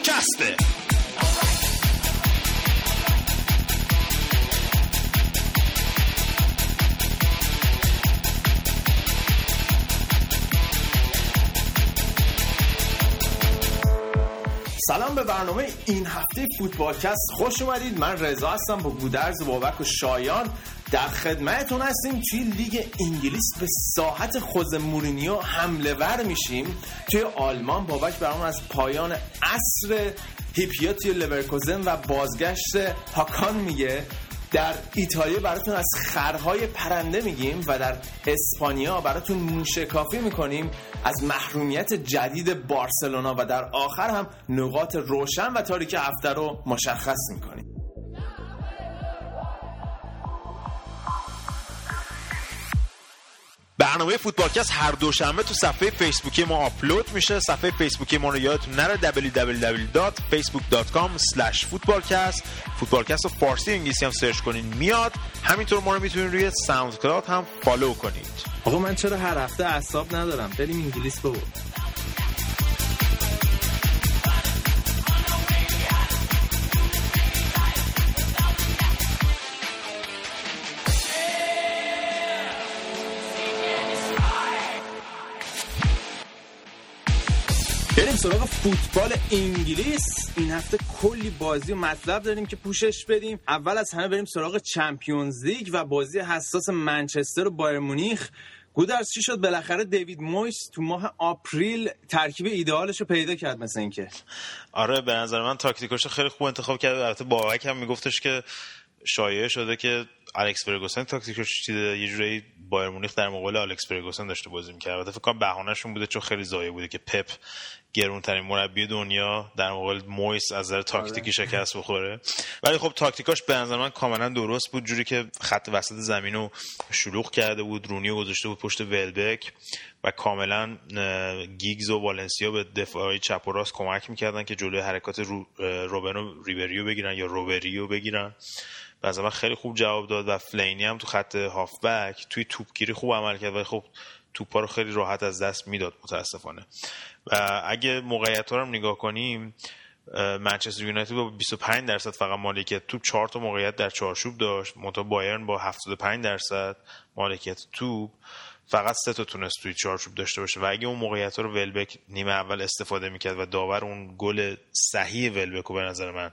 فوتبالکسته سلام به برنامه این هفته فوتبالکست خوش اومدید. من رضا هستم با گودرز بابک و شایان. در خدمتتون هستیم. توی لیگ انگلیس به ساحت خوز مورینیو حمله ور میشیم. توی آلمان بابک برامون از پایان عصر هیپیا توی لورکوزن و بازگشت هاکان میگه. در ایتالیا براتون از خرهای پرنده میگیم و در اسپانیا براتون موشکافی می‌کنیم. از محرومیت جدید بارسلونا و در آخر هم نقاط روشن و تاریک هفته رو مشخص می‌کنیم. برنامه فوتبالکست هر دوشنبه تو صفحه فیسبوکی ما آپلود میشه. صفحه فیسبوکی ما رو یادتون نره www.facebook.com footballcast. فوتبالکست رو فارسی انگلیسی هم search کنین میاد. همینطور ما رو می‌تونین روی SoundCloud هم follow کنید. آقا من چرا هر هفته اعصاب ندارم؟ بریم انگلیس بابا سراغ فوتبال انگلیس. این هفته کلی بازی و مطلب داریم که پوشش بدیم. اول از همه بریم سراغ Champions League و بازی حساس منچستر و بایرن مونیخ. گودرز چی شد؟ بالاخره دیوید مویس تو ماه April ترکیب ایدئالش رو پیدا کرد مثل اینکه. آره به نظر من تاکتیکاشو خیلی خوب انتخاب کرد. البته بابک هم میگفتش که شایعه شده که الکس فرگوسن تاکتیکش چیده. یه جوری بایرن مونیخ در مقابل الکس فرگوسن داشته بازی می‌کرد. البته فکر کنم بهانه‌شون بوده چون خیلی ضایع بوده که پپ گرونترین مربی دنیا در مقابل مویس از نظر تاکتیکی شکست بخوره. ولی خب تاکتیکاش به نظر من کاملا درست بود جوری که خط وسط زمین رو شلوغ کرده بود رونی گذاشته بود پشت ولبک و کاملا گیگز و والنسیا به دفاعی چپ و راست کمک می‌کردن که جلوی حرکات رو روبن و ریبری رو بگیرن یا ریبری رو بگیرن. به من خیلی خوب جواب داد و فلاینی هم تو خط هافبک توی توپگیری خوب عمل کرد و خب توپا رو خیلی راحت از دست می‌داد متاسفانه. و اگه موقعیت رو نگاه کنیم منچستر یونایتد با 25 درصد فقط مالکیت توپ 4 تا موقعیت در چارچوب داشت. منتها بایرن با 75 درصد مالکیت توپ. فقط سه تا تونست توی چارچوب داشته باشه. و اگه اون موقعیت رو ولبک نیمه اول استفاده می‌کرد و داور اون گل صحیح ولبک رو به نظر من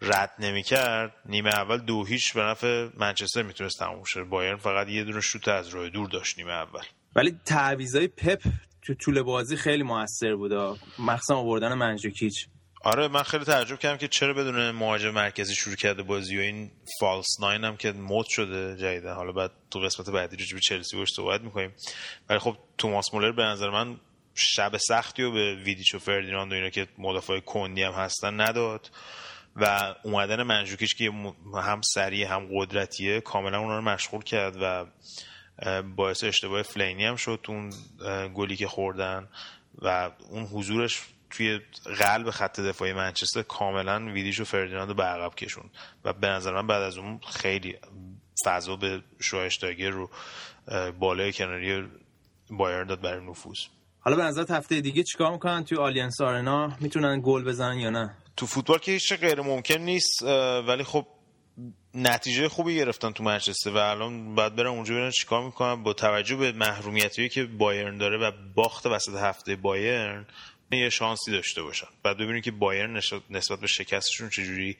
رد نمی‌کرد. نیمه اول دو هیچ به نفع منچستر می‌تونست تموم شه. بایرن فقط یه دونه شوت از راه دور داشت نیمه اول. ولی تعویضای پپ تو طول بازی خیلی موثر بود. مخصوصا آوردن منجوکیچ آره من خیلی تعجب کردم که چرا بدون مهاجم مرکزی شروع کرده بازی و این فالس ناین هم که مد شده جدیدا. حالا بعد تو قسمت بعدی رو به چلسی باش صحبت می‌کنیم. ولی خب توماس مولر به نظر من شب سختی و به ویدیچ و فردیناند و اینا که مدافع کندی هم هستن نداد. و اومدن منجوکیچ که هم سریع هم قدرتیه کاملا اونا رو مشغول کرد و باعث اشتباه فلاینی هم شد اون گلی که خوردن و اون حضورش توی قلب خط دفاعی منچستر کاملا ویدیچ و فردیناند به عقب کشوند و به نظر من بعد از اون خیلی فضا به شواینشتایگر رو بال‌های کناری بایرن داد برای نفوذ. حالا به نظر هفته دیگه چیکار می‌کنن توی آلیانس آرنا؟ می‌تونن گل بزنن یا نه؟ تو فوتبال که هیچ غیر ممکن نیست ولی خب نتیجه خوبی گرفتن تو منچستر و الان باید برن اونجا ببینن چیکار می‌کنن با توجه به محرومیتی که بایرن داره و باخت وسط هفته بایرن یه شانسی داشته باشن بعد ببینیم که بایرن نسبت به شکستشون چجوری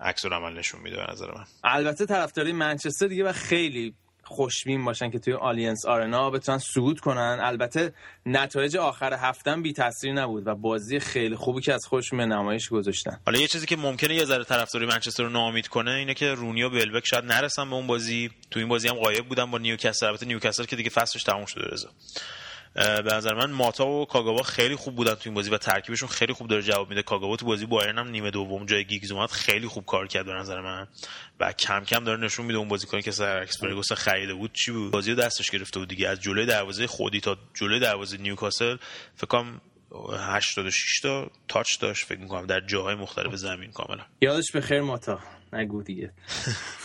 عکس عمل نشون میده به نظر من. البته طرفدارای منچستر دیگه باید خیلی خوشبین باشن که توی آلیانس آرنا بتونن صعود کنن. البته نتایج آخر هفتم بی تاثیر نبود و بازی خیلی خوبی که از خودشون به نمایش گذاشتن. حالا یه چیزی که ممکنه یه ذره طرفداری منچستر رو ناامید کنه اینه که رونی و ولبک شاید نرسن به اون بازی. تو این بازی هم غایب بودن با نیوکاسل. البته نیوکاسل که دیگه فصلش تموم شده رضا. به نظر من ماتا و کاگاوا خیلی خوب بودن تو این بازی و ترکیبشون خیلی خوب داره جواب میده. کاگاوا تو بازی بایرن هم نیمه دوم جای گیگز اومد خیلی خوب کار کرد به نظر من. و کم کم داره نشون میده اون بازیکنی که سر الکس فرگوسن خریده بود چی بود. بازی رو دستش گرفته بود دیگه. از جلوی دروازه خودی تا جلوی دروازه نیوکاسل فکر کنم 86 تا touch داشت. فکر می‌کنم در جاهای مختلف زمین کاملا. یادش به خیر ماتا. نگو دیگه.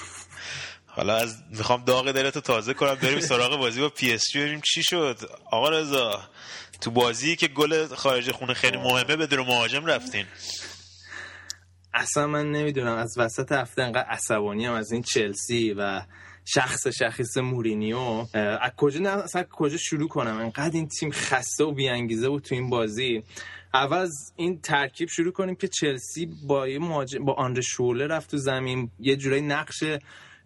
حالا از می‌خوام داغ دلتو تازه کنم بریم سراغ بازی با PSG چی شد. آقا رضا تو بازی که گل خارج خونه خیلی مهمه بدون مهاجم رفتین. اصلا من نمی‌دونم از وسط هفته انقدر عصبانی هم از این چلسی و شخص شخیص مورینیو. از کجا نه اصلا کجا شروع کنم؟ انقدر این تیم خسته و بیانگیزه بود تو این بازی. اول از این ترکیب شروع کنیم که چلسی با با آندر شورله رفت تو زمین. یه جورایی نقش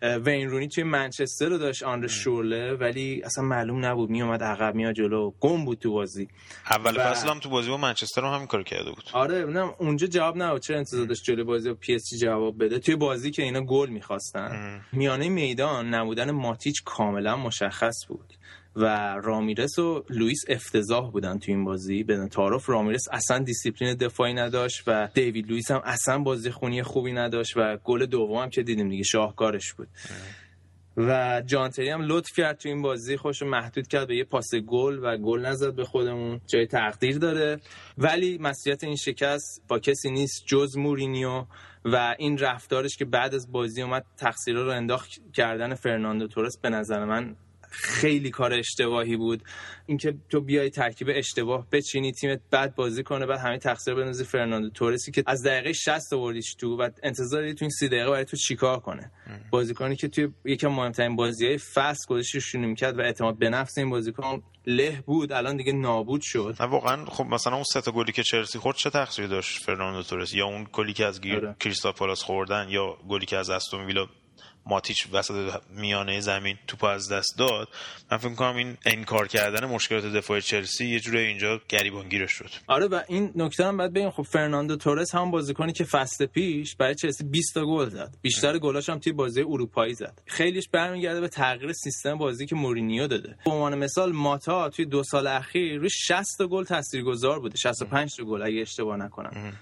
وین رونی توی منچستر رو داشت آندر شورله ولی اصلا معلوم نبود میومد عقب میاد جلو گم بود تو بازی. اول و... فصل هم تو بازی با منچستر هم همین کار کرده بود. آره نه اونجا جواب نه چرا انتظار داشت جلو بازی با پی اس جی جواب بده. توی بازی که اینا گل می‌خواستن میانه میدان نبودن ماتیچ کاملا مشخص بود. و رامیرس و لوئیس افتضاح بودن تو این بازی. بی تعارف رامیرس اصلا دیسیپلین دفاعی نداشت و دیوید لوئیس هم اصلا بازی خونی خوبی نداشت و گل دوم هم که دیدیم دیگه شاهکارش بود. و جان تری هم لطف کرد تو این بازی. خودش محدود کرد به یه پاس گل و گل نزد به خودمون. جای تقدیر داره. ولی مسئولیت این شکست با کسی نیست جز مورینیو و این رفتارش که بعد از بازی اومد تقصیرها رو انداخت گردن فرناندو تورس به نظر من خیلی کار اشتباهی بود. اینکه تو بیای ترکیب اشتباه بچینی تیمت بعد بازی کنه بعد همه تقصیر بندازی فرناندو تورسی که از دقیقه 60 آوردیش تو و انتظاری تو این 30 دقیقه برای تو چیکار کنه. بازیکنی که توی یکی از مهمترین بازی‌های فصل گذاشتش شروع می‌کرد و اعتماد به نفس این بازیکن له بود الان دیگه نابود شد. واقعا خب مثلا اون سه تا گلی که چلسی خورد چه تقصیری داشت فرناندو تورس یا اون گلی که از گیر آره. کریستال پالاس خوردن یا گلی که از استون ویلا ماتیچ وسط میانه زمین توپ از دست داد من فکر کنم این انکار کردن مشکلات دفاع چلسی یه جوری اینجا گریبانگیرش شد. آره و این نکته هم بعد بگیم خب فرناندو تورس هم بازیکنی که فصل پیش برای چلسی 20 تا گل زد. بیشتر گلاش هم توی بازی اروپایی زد. خیلیش برمیگرده به تغییر سیستم بازی که مورینیو داده. به عنوان مثال ماتا توی دو سال اخیر روی 60 تا گل تاثیرگذار بوده. 65 تا گل اگه اشتباه نکنم.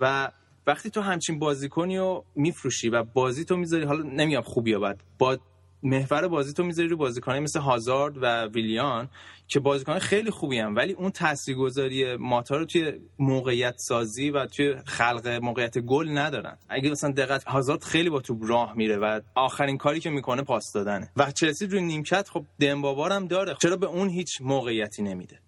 و وقتی تو همچین بازیکنی رو میفروشی و بازی تو می‌ذاری حالا نمیگم خوبی یا بد با محور بازی تو می‌ذاری رو بازیکنای مثل هازارد و ویلیان که بازیکن خیلی خوبی هم ولی اون تاثیرگذاری ماتا رو توی موقعیت سازی و توی خلق موقعیت گل ندارن. اگه مثلا دقت هازارد خیلی با تو راه میره و آخرین کاری که می‌کنه پاس دادنه. و چلسی روی نیمکت خب دمبابار هم داره. چرا به اون هیچ موقعیتی نمیده؟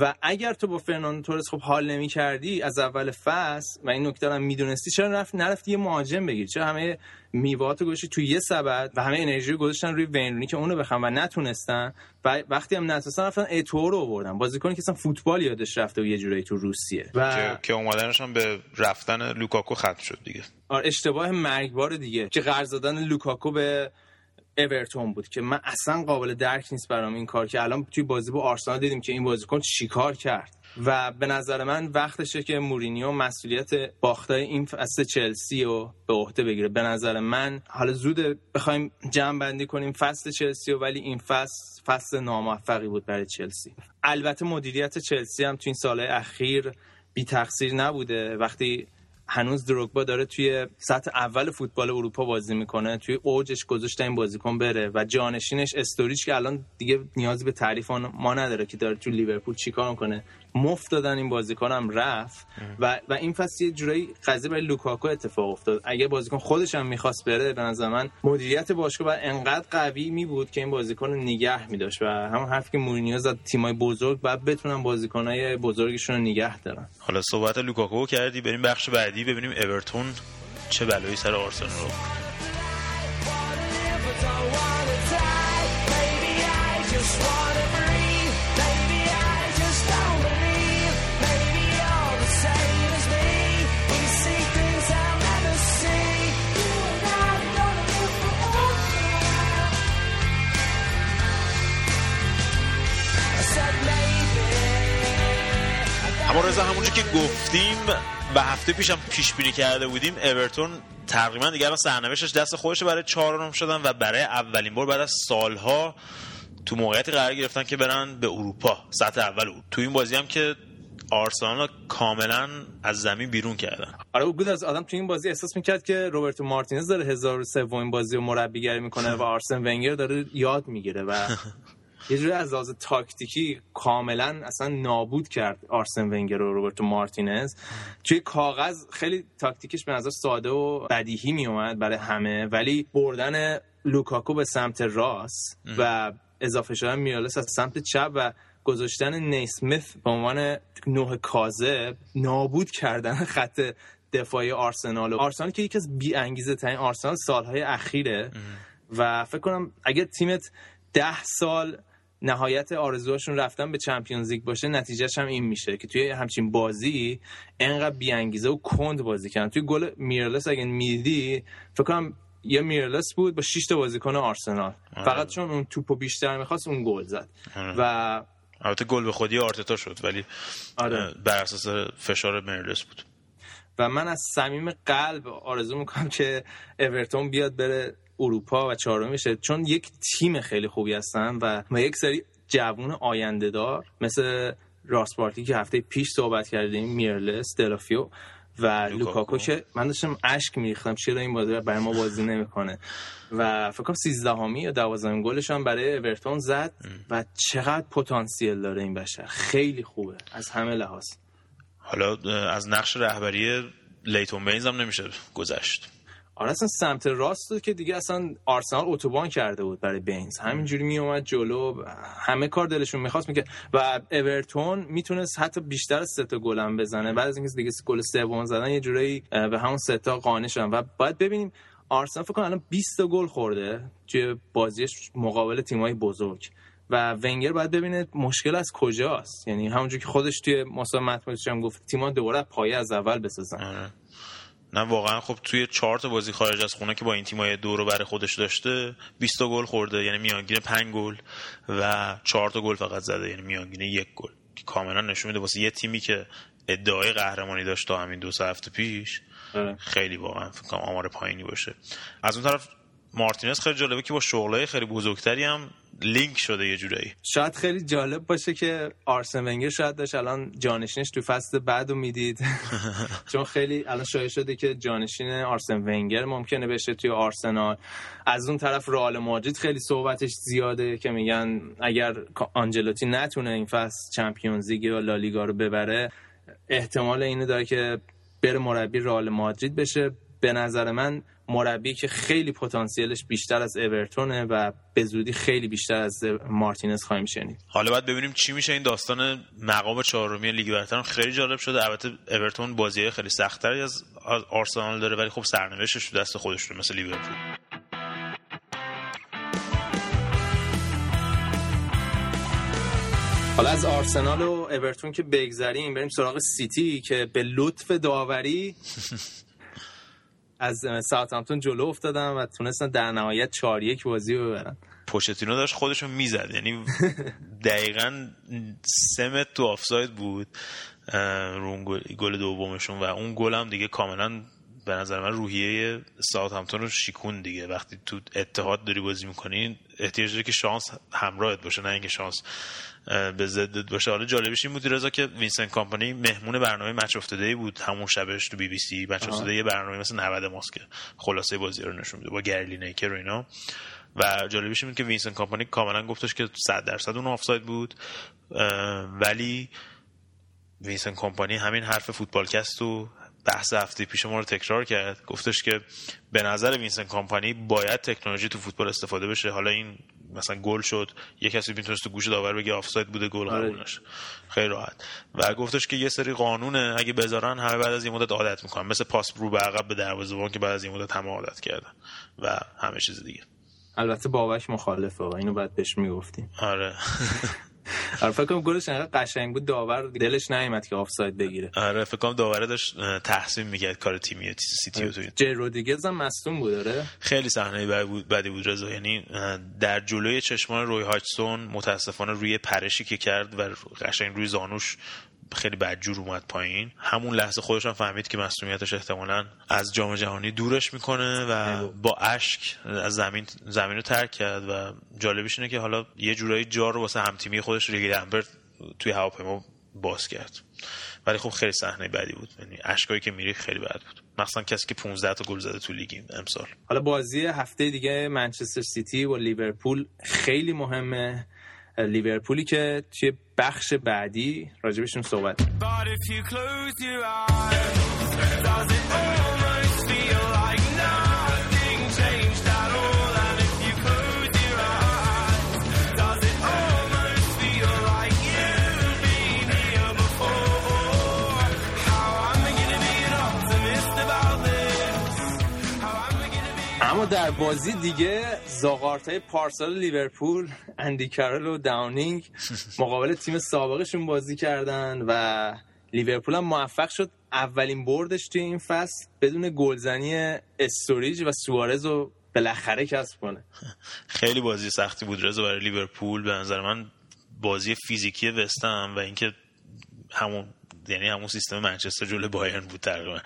و اگر تو با فرناندو تورس خب حال نمی کردی از اول فصل و این نکته هم می‌دونستی چرا رفت نرفتی یه مهاجم بگیر چرا همه میوه‌هاتو گذاشتی توی یه سبد و همه انرژی رو گذاشتن روی وین رونی که اونو بخوام و نتونستن؟ و وقتی هم نتونستن رفتن اتوئو رو آوردن. بازیکنی که اصلا فوتبال یادش رفته و یه جورایی تو روسیه. و که اومدنش هم به رفتن لوکاکو ختم شد دیگه. آره اشتباه مرگبار دیگه. که قرض دادن لوکاکو به اورتون بود که من اصلا قابل درک نیست برام این کار که الان توی بازی با آرسنال دیدیم که این بازیکن چیکار کرد. و به نظر من وقتشه که مورینیو مسئولیت باختای این فصل چلسی رو به عهده بگیره. به نظر من حالا زود بخوایم جمع بندی کنیم فصل چلسی و ولی این فصل فصل ناموفقی بود برای چلسی. البته مدیریت چلسی هم توی این سالهای اخیر بی تقصیر نبوده. وقتی هنوز دروگبا داره توی سطح اول فوتبال اروپا بازی می‌کنه توی اوجش گذاشته این بازیکن بره و جانشینش استوریچ که الان دیگه نیازی به تعریف ما نداره که داره توی لیورپول چیکار می‌کنه. مفت دادن این بازیکن هم رفت و, و این فصل یه جورایی قضیه برای لوکاکو اتفاق افتاد. اگه بازیکن خودش هم می‌خواست بره به نظر من مدیریت باشگاه باید انقدر قوی می بود که این بازیکن رو نگه میداشت و همون حرفی که مورینیو زد تیمای بزرگ بعد بتونن بازیکنای بزرگشون رو نگه دارن. حالا صحبت لوکاکو کردی بریم بخش بعدی ببینیم اورتون چه بلایی سر آرسنال آورد. اما رضا همونجا که گفتیم و هفته پیشم پیش بینی کرده بودیم اورتون تقریبا دیگه الان سرنوشتش دست خودش برای چهارم شدن و برای اولین بار بعد از سالها تو موقعیتی قرار گرفتن که برن به اروپا. سطح اول تو این بازی هم که آرسنال کاملا از زمین بیرون کردن. آره بود از آدم تو این بازی احساس می‌کرد که روبرتو مارتینز داره هزار سومین بازی رو مربیگری می‌کنه و آرسن ونگر داره یاد می‌گیره و یه جوری از لحاظ تاکتیکی کاملا اصلا نابود کرد آرسن ونگر و روبرتو مارتینز. توی کاغذ خیلی تاکتیکش به نظر ساده و بدیهی می اومد برای همه ولی بردن لوکاکو به سمت راست و اضافه شدن میرالاس از سمت چپ و گذاشتن نیسمیت به عنوان نه کاذب نابود کردن خط دفاعی آرسنال. و آرسنال که یکی از بی انگیزه ترین آرسنال سالهای اخیره و فکر کنم اگر تیمت ده سال نهایت آرزوهاشون رفتن به چمپیونز لیگ باشه نتیجهش هم این میشه که توی همچین بازی انقدر بیانگیزه و کند بازی کردن توی گل میرلس اگه میدی فکر کنم یه میرلس بود با 6 تا بازیکن آرسنال آره. فقط چون اون توپو بیشتر می‌خواست اون گل زد آره. و البته گل به خودی آرتتا شد ولی آره. بر اساس فشار میرلس بود و من از صمیم قلب آرزو می‌کنم که اورتون بیاد بره اروپا و چهارم میشه چون یک تیم خیلی خوبی هستن و ما یک سری جوون آینده دار مثل پارتی که هفته پیش صحبت کردیم میرلس دلافیو و لوکاکو. که من داشتم اشک میریختم چرا این بازی برای ما بازی نمی‌کنه. و فکر کنم 13 همی یا 12 گلش هم برای اورتون زد و چقدر پتانسیل داره این بشر. خیلی خوبه. از همه لحاظ. حالا از نقش رهبری لیتون بینز هم نمیشه گذشت. آره اصلا سمت راست که دیگه اصلا آرسنال اتوبان کرده بود برای بینز. همینجوری می اومد جلو همه کار دلشون می‌خواست میگه و اورتون می‌تونست حتی بیشتر از سه تا گل هم بزنه. بعد از اینکه دیگه گل سوم زدن یه جورایی به همون سه تا قانع شدن و باید ببینیم آرسنال فکر کنم الان 20 تا گل خورده توی بازیش مقابل تیمای بزرگ. و ونگر باید ببینه مشکل از کجاست. یعنی همونجوری که خودش توی مسابقه هم گفت تیم‌ها دوباره پایه از اول بسازن. آره. نه واقعا خب توی چهار تا بازی خارج از خونه که با این تیمای دو رو برای خودش داشته 20 تا گل خورده یعنی میانگین 5 گل و 4 تا گل فقط زده یعنی میانگین یک گل که کاملا نشون میده واسه یه تیمی که ادعای قهرمانی داشت تا همین دو هفته پیش آره. خیلی واقعا فکر کنم آمار پایینی باشه از اون طرف مارتینز خیلی جالبه که با شغلای خیلی بزرگتری هم لینک شده یه جورایی. شاید خیلی جالب باشه که آرسن ونگر شاید داشت الان جانشینش تو فصل بعد رو می‌دید. چون خیلی الان شایع شده که جانشین آرسن ونگر ممکنه بشه توی آرسنال. از اون طرف رئال مادرید خیلی صحبتش زیاده که میگن اگر آنجلوتی نتونه این فصل چمپیونز لیگ یا لالیگا رو ببره احتمال اینو داره که بره مربی رئال مادرید بشه. به نظر من مربی که خیلی پتانسیلش بیشتر از اورتونه و به زودی خیلی بیشتر از مارتینز خواهیم شنید. حالا باید ببینیم چی میشه. این داستان مقام چهارمی لیگ برتر خیلی جالب شده. البته اورتون بازی خیلی سختتری از آرسنال داره ولی خب سرنوشتش تو دست خودش مثل لیورپول. حالا از آرسنال و اورتون که بگذریم بریم سراغ سیتی که به لطف داوری از ساوثهامپتون جلو افتادن و تونستن در نهایت 4 یک بازی رو ببرن پوچتینو داشت خودشو می‌زد. یعنی دقیقا سمت تو آفساید بود رو گل دومشون و اون گل هم دیگه کاملا به نظر من روحیه ساوثهامپتون رو شیکوند دیگه. وقتی تو اتحاد داری بازی می‌کنین احتیاج داره که شانس همراهت باشه نه اینکه شانس به ضدت باشه. حالا جالبش این بود رضا که وینسن کامپانی مهمون برنامه Match of the Day بود. همون شبش تو بی بی سی Match of the Day یه برنامه مثل 90 ماست که خلاصه بازی رو نشون میده. با گری لینکر و اینا. و جالبش این که وینسن کامپانی کاملا گفتش که 100 درصد اون آفساید بود. ولی وینسن کامپانی همین حرف فوتبالکست و بحث هفته پیش ما رو تکرار کرد. گفتش که به نظر وینسن کامپانی باید تکنولوژی تو فوتبال استفاده بشه. حالا این مثلا گل شد یه کسی می‌تونست تو گوش داور بگه آفساید بوده گل آره. قبول نشه خیلی راحت. و گفتش که یه سری قانونه اگه بذارن همه بعد از یه مدت عادت می‌کنن. مثل پاس رو به عقب به دروازه‌بان که بعد از یه مدت همه عادت کردن. و همه چیز دیگه. البته بابک مخالفه و اینو بعد بهش می‌گفتیم آره. آره فکر کنم گلش انقدر قشنگ بود داور دلش نیومد که آفساید بگیره. آره فکر کنم داوره داشت تحسین می‌کرد کار تیمی سیتی رو توی. جی رودریگز هم مصدوم بود آره. خیلی صحنه بدی بود رضا. یعنی در جلوی چشمان روی هاچسون متاسفانه روی پرشی که کرد و قشنگ روی زانوش خیلی بدجور اومد پایین. همون لحظه خودش هم فهمید که مسئولیتش احتمالا از جام جهانی دورش می‌کنه و با اشک از زمین زمین رو ترک کرد و جالبش اینه که حالا یه جورایی جا رو واسه همتیمی خودش ریگی دنبرت توی هواپیما باز کرد. ولی خب خیلی صحنه بدی بود. یعنی اشکایی که میری خیلی بد بود. مثلا کسی که 15 تا گل زده تو لیگ امسال. حالا بازی هفته دیگه منچستر سیتی و لیورپول خیلی مهمه. لیورپولی که توی بخش بعدی راجبشون صحبت. در بازی دیگه زاغارتای پارسال لیورپول اندی کارل و داونینگ مقابل تیم سابقشون بازی کردن و لیورپول هم موفق شد اولین بردش توی این فصل بدون گلزنی استوریج و سوارز رو بالاخره کسب کنه. خیلی بازی سختی بود رضا برای لیورپول. به نظر من بازی فیزیکی وستهم و اینکه همون یعنی همون سیستم منچستر جلو بایرن بود تقریبا.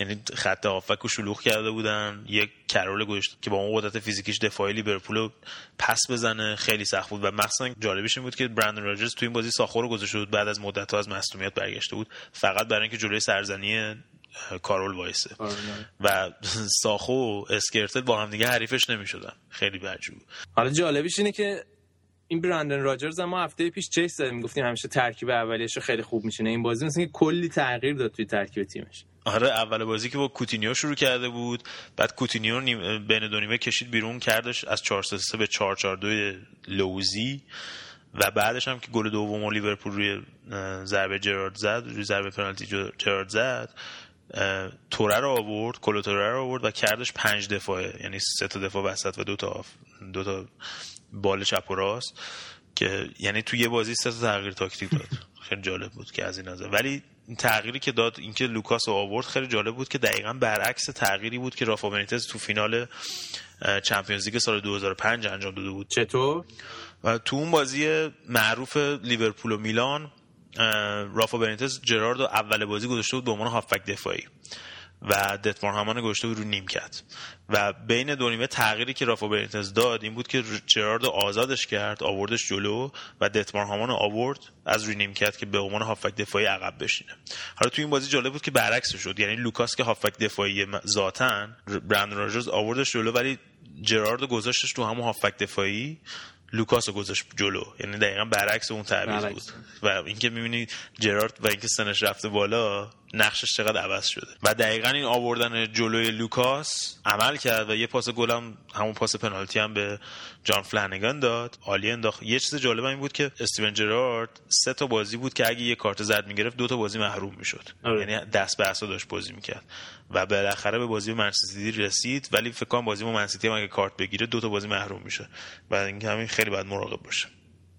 یعنی خط هافک رو شلوغ کرده بودن. یک کارول گذاشت که با اون قدرت فیزیکیش دفاعی لیورپول رو پس بزنه. خیلی سخت بود. و مخصوصا جالبش این بود که برندن راجرز تو این بازی ساخو رو گذاشته بود. بعد از مدت ها از مصدومیت برگشته بود. فقط برای اینکه جلوی سرزنی کارول وایسه. و ساخو اسکرتل با هم دیگه حریفش نمی‌شدن. خیلی بعجوب حالا جالبیش اینه که این برندن راجرز ما هفته پیش چش زدیم گفتیم همیشه ترکیب اولیش خیلی خوب میشینه این بازی مثل کلی تغییر داد توی ترکیب تیمش. آره اول بازی که با کوتینیو شروع کرده بود بعد کوتینیو نیم بین دو نیمه کشید بیرون کردش از 4 3 به 4 4 2 لوزی. و بعدش هم که گل دوم لیورپول روی ضربه جرارد زد روی ضربه پنالتی جرارد زد توره رو آورد کلوتوره رو آورد و کردش پنج دفاعه. یعنی سه تا دفاع وسط و دو تا دو تا بال چپ و راست که یعنی تو یه بازی سه تغییر تاکتیک داد. خیلی جالب بود که از این نظر. ولی تغییری که داد اینکه لوکاس رو آورد خیلی جالب بود که دقیقا برعکس تغییری بود که رافا بنیتز تو فینال چمپیونز لیگ سال 2005 انجام داده بود. چطور؟ و تو اون بازی معروف لیورپول و میلان رافا بنیتز جرارد اول بازی گذاشته بود به عنوان هافک دفاعی و دتمار همان گذاشته بود رو نیمکت. و بین دو نیمه تغییری که رافا بنیتز داد این بود که جرارد آزادش کرد آوردش جلو و دتمار هامان آورد از روی نیمکت که به عنوان هافک دفاعی عقب بشینه. حالا تو این بازی جالب بود که برعکس شد. یعنی لوکاس که هافک دفاعی ذاتن برندن راجرز آوردش جلو ولی جرارد گذاشتش تو همون هافک دفاعی لوکاس رو گذاشت جلو. یعنی دقیقا برعکس اون تعویض بود. و اینکه می‌بینی جرارد و اینکه سنش رفته بالا نقشش چقدر عوض شده. و دقیقا این آوردن جلوی لوکاس عمل کرد و یه پاس گلم همون پاس پنالتی هم به جان فلانگان داد. عالی انداخت. یه چیز جالب این بود که استیون جرارد سه تا بازی بود که اگه یه کارت زرد می‌گرفت دو تا بازی محروم می‌شد. آره. یعنی دست به داشت بازی می‌کرد. و بالاخره به بازی منچستر رسید. ولی فکر کنم بازی با منسیتی هم اگه کارت بگیره دو تا بازی محروم میشه. و اینکه همین خیلی باید مراقب باشه.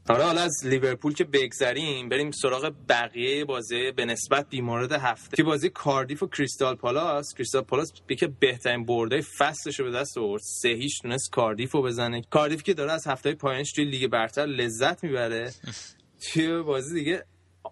حالا حالا از لیورپول که بگذریم بریم سراغ بقیه بازی به نسبت بیمورد هفته. که بازی کاردیف و کریستال پالاس کریستال پالاس که بهترین برده فصلش رو به دست آورد. سه هیچ تونست کاردیف رو بزنه. کاردیف که داره از هفته پایینش توی لیگ برتر لذت می‌بره. توی بازی دیگه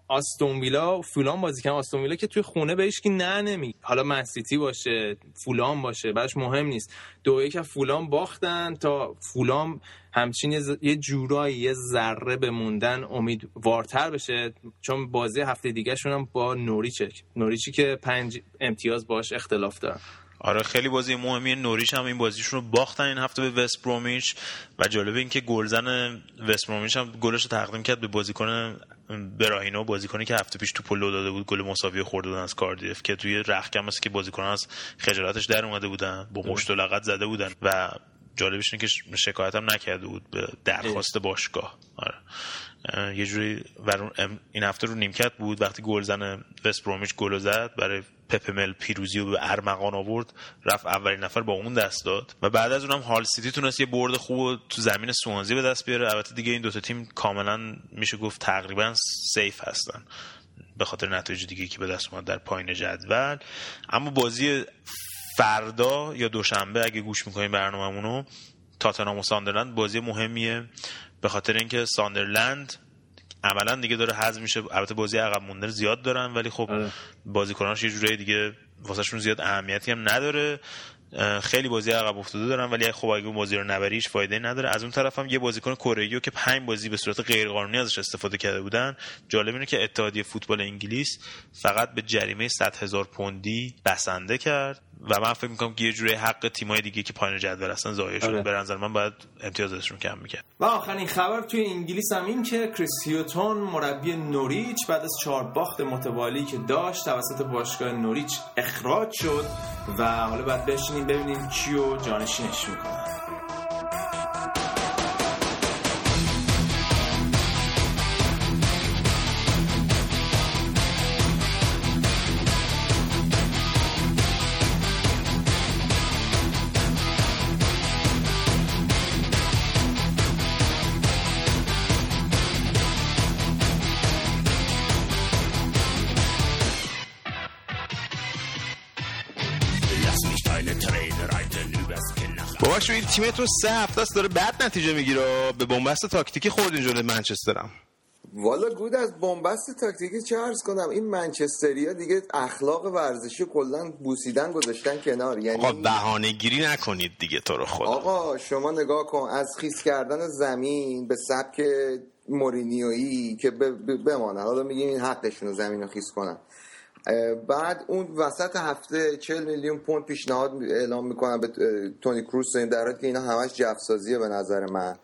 آستون ویلا فولان بازی کردن. آستون ویلا که توی خونه بهش که نه نمی حالا منسیتی باشه فولان باشه بعدش مهم نیست. دو یک فولان باختن تا فولان همچین یه جورایی یه ذره بموندن امیدوارتر بشه. چون بازی هفته دیگه هم با نوریچه. نوریچی که پنج امتیاز باش اختلاف دارن آره خیلی بازی مهمی. نوریش هم این بازیشون رو باختن این هفته به وست برومیچ. و جالب این که گلزن وست برومیچ هم گلش رو تقدیم کرد به بازیکن براهینو. بازیکنی که هفته پیش تو پلو داده بود گل مساوی خورده بودن از کاردیف. که توی رخکم است که بازیکن از خجالتش در اومده بودن. با مشت و لغت زده بودن. و جالبش اینه که شکایت هم نکرده بود به درخواست باشگاه. آره. یه جوری این هفته رو نیمکت بود. وقتی گل زن وست برومیچ گل زد برای پپمل پیروزی رو به ارمغان آورد رفت اولین نفر با اون دست داد. و بعد از اونم هال سیتی تونست یه برد خوب تو زمین سوانزی به دست بیاره. البته دیگه این دوتا تیم کاملا میشه گفت تقریبا سیف هستن. به خاطر نتایج دیگه که به دست اومد در پایین جدول. اما بازی فردا یا دوشنبه اگه گوش می‌کنیم برنامه‌مونو تاتنهام و ساندرلند بازی مهمیه. به خاطر اینکه ساندرلند عملا دیگه داره حذف میشه. البته بازی عقب مونده زیاد دارن ولی خب آره. بازیکناش یه جوری دیگه واسهشون زیاد اهمیتی هم نداره. خیلی بازی عقب افتاده دارن ولی خب اگه اون بازی رو نبریش فایده نداره. از اون طرف هم یه بازیکن کره که پنج بازی به صورت غیرقانونی ازش استفاده کرده بودن. جالب اینه که اتحادیه فوتبال انگلیس فقط به جریمه 100 هزار پوندی بسنده کرد. و من فکر می‌کنم که یه جوری حق تیمای دیگه که پایین جدول هستن ضایع شد آره. به نظر من باید امتیازشون کم می‌کرد و آخرین خبر توی انگلیس هم این که کریستیوتون مربی نوریچ بعد از چهار باخت متوالی که داشت توسط باشگاه نوریچ اخراج شد و حالا باید بشینیم ببینیم کیو جانشینش می‌کنن بابک این تیمتون سه هفته است داره بد نتیجه می‌گیره. به بنبست تاکتیکی خوردین جلوی منچسترم والا گود از بنبست تاکتیکی چه عرض کنم؟ این منچستریا دیگه اخلاق ورزشی کلا بوسیدن گذاشتن کنار. یعنی آقا بهانه گیری نکنید دیگه تو رو خدا. آقا شما نگاه کن از خیس کردن زمین به سبک مورینیویی که بمانه. حالا میگیم این حقشون زمین رو خیس کنن. بعد اون وسط هفته 40 میلیون پوند پیشنهاد اعلام می‌کنن به تونی کروس در حالی که اینا همش جفسازیه به نظر من.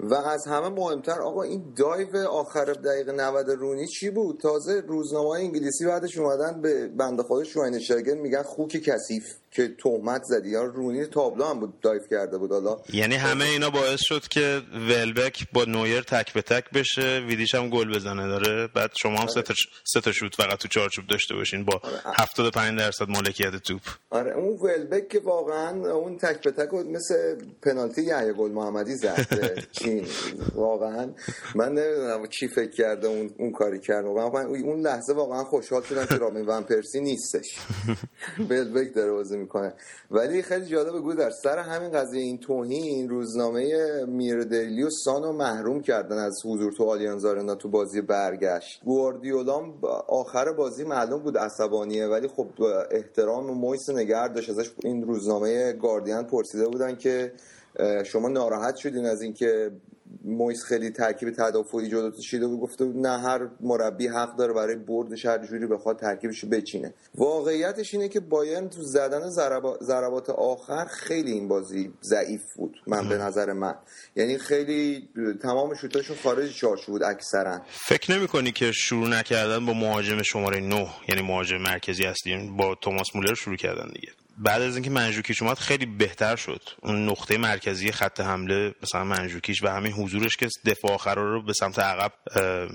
و از همه مهمتر آقا این دایو آخر دقیقه 90 رونی چی بود؟ تازه روزنامه انگلیسی بعدش اومدن به بنده خود شواینشتاگر میگن خوک کثیف که تهمت زدی. یا رونی تابلو هم بود دایف کرده بود حالا. یعنی همه اینا باعث شد که ولبک با نویر تک به تک بشه ویدیش هم گل بزنه. داره بعد شما هم آره. سه تا شوت فقط تو چارچوب داشته باشین با آره. 75 درصد مالکیت توپ. آره اون ولبک که واقعا اون تک به تک مثل پنالتی یحیی گل محمدی زد. چین واقعا. من نمی‌دونم چی فکر کرده اون اون کاری کرد. واقعا اون لحظه واقعا خوشحال شدم که رامین ون پرسی نیستش. ولبک داره بازی می‌کنه. ولی خیلی جالب بود در سر همین قضیه این توهین روزنامه میر دیلی و سانو محروم کردن از حضور تو آلیانز آرنا تو بازی برگشت. گواردیولا آخر بازی معلوم بود عصبانیه ولی خب احترام و مویس نگرد داشت ازش این روزنامه گاردین پرسیده بودن که شما ناراحت شدین از اینکه مویس خیلی ترکیب تدافعی جلو چیده بود گفته نه هر مربی حق داره برای بردش هر جوری بخواد ترکیبش بچینه. واقعیتش اینه که بایرن تو زدن ضربات آخر خیلی این بازی ضعیف بود من به نظر من. یعنی خیلی تمام شوتاشون خارج چارچوب بود اکثرا. فکر نمی کنی که شروع نکردن با مهاجم شماره 9 یعنی مهاجم مرکزی هستی با توماس مولر شروع کردن دیگه. بعد از اینکه منجوکیش اومد خیلی بهتر شد. اون نقطه مرکزی خط حمله مثلا منجوکیش و همین حضورش که دفاع آخر رو به سمت عقب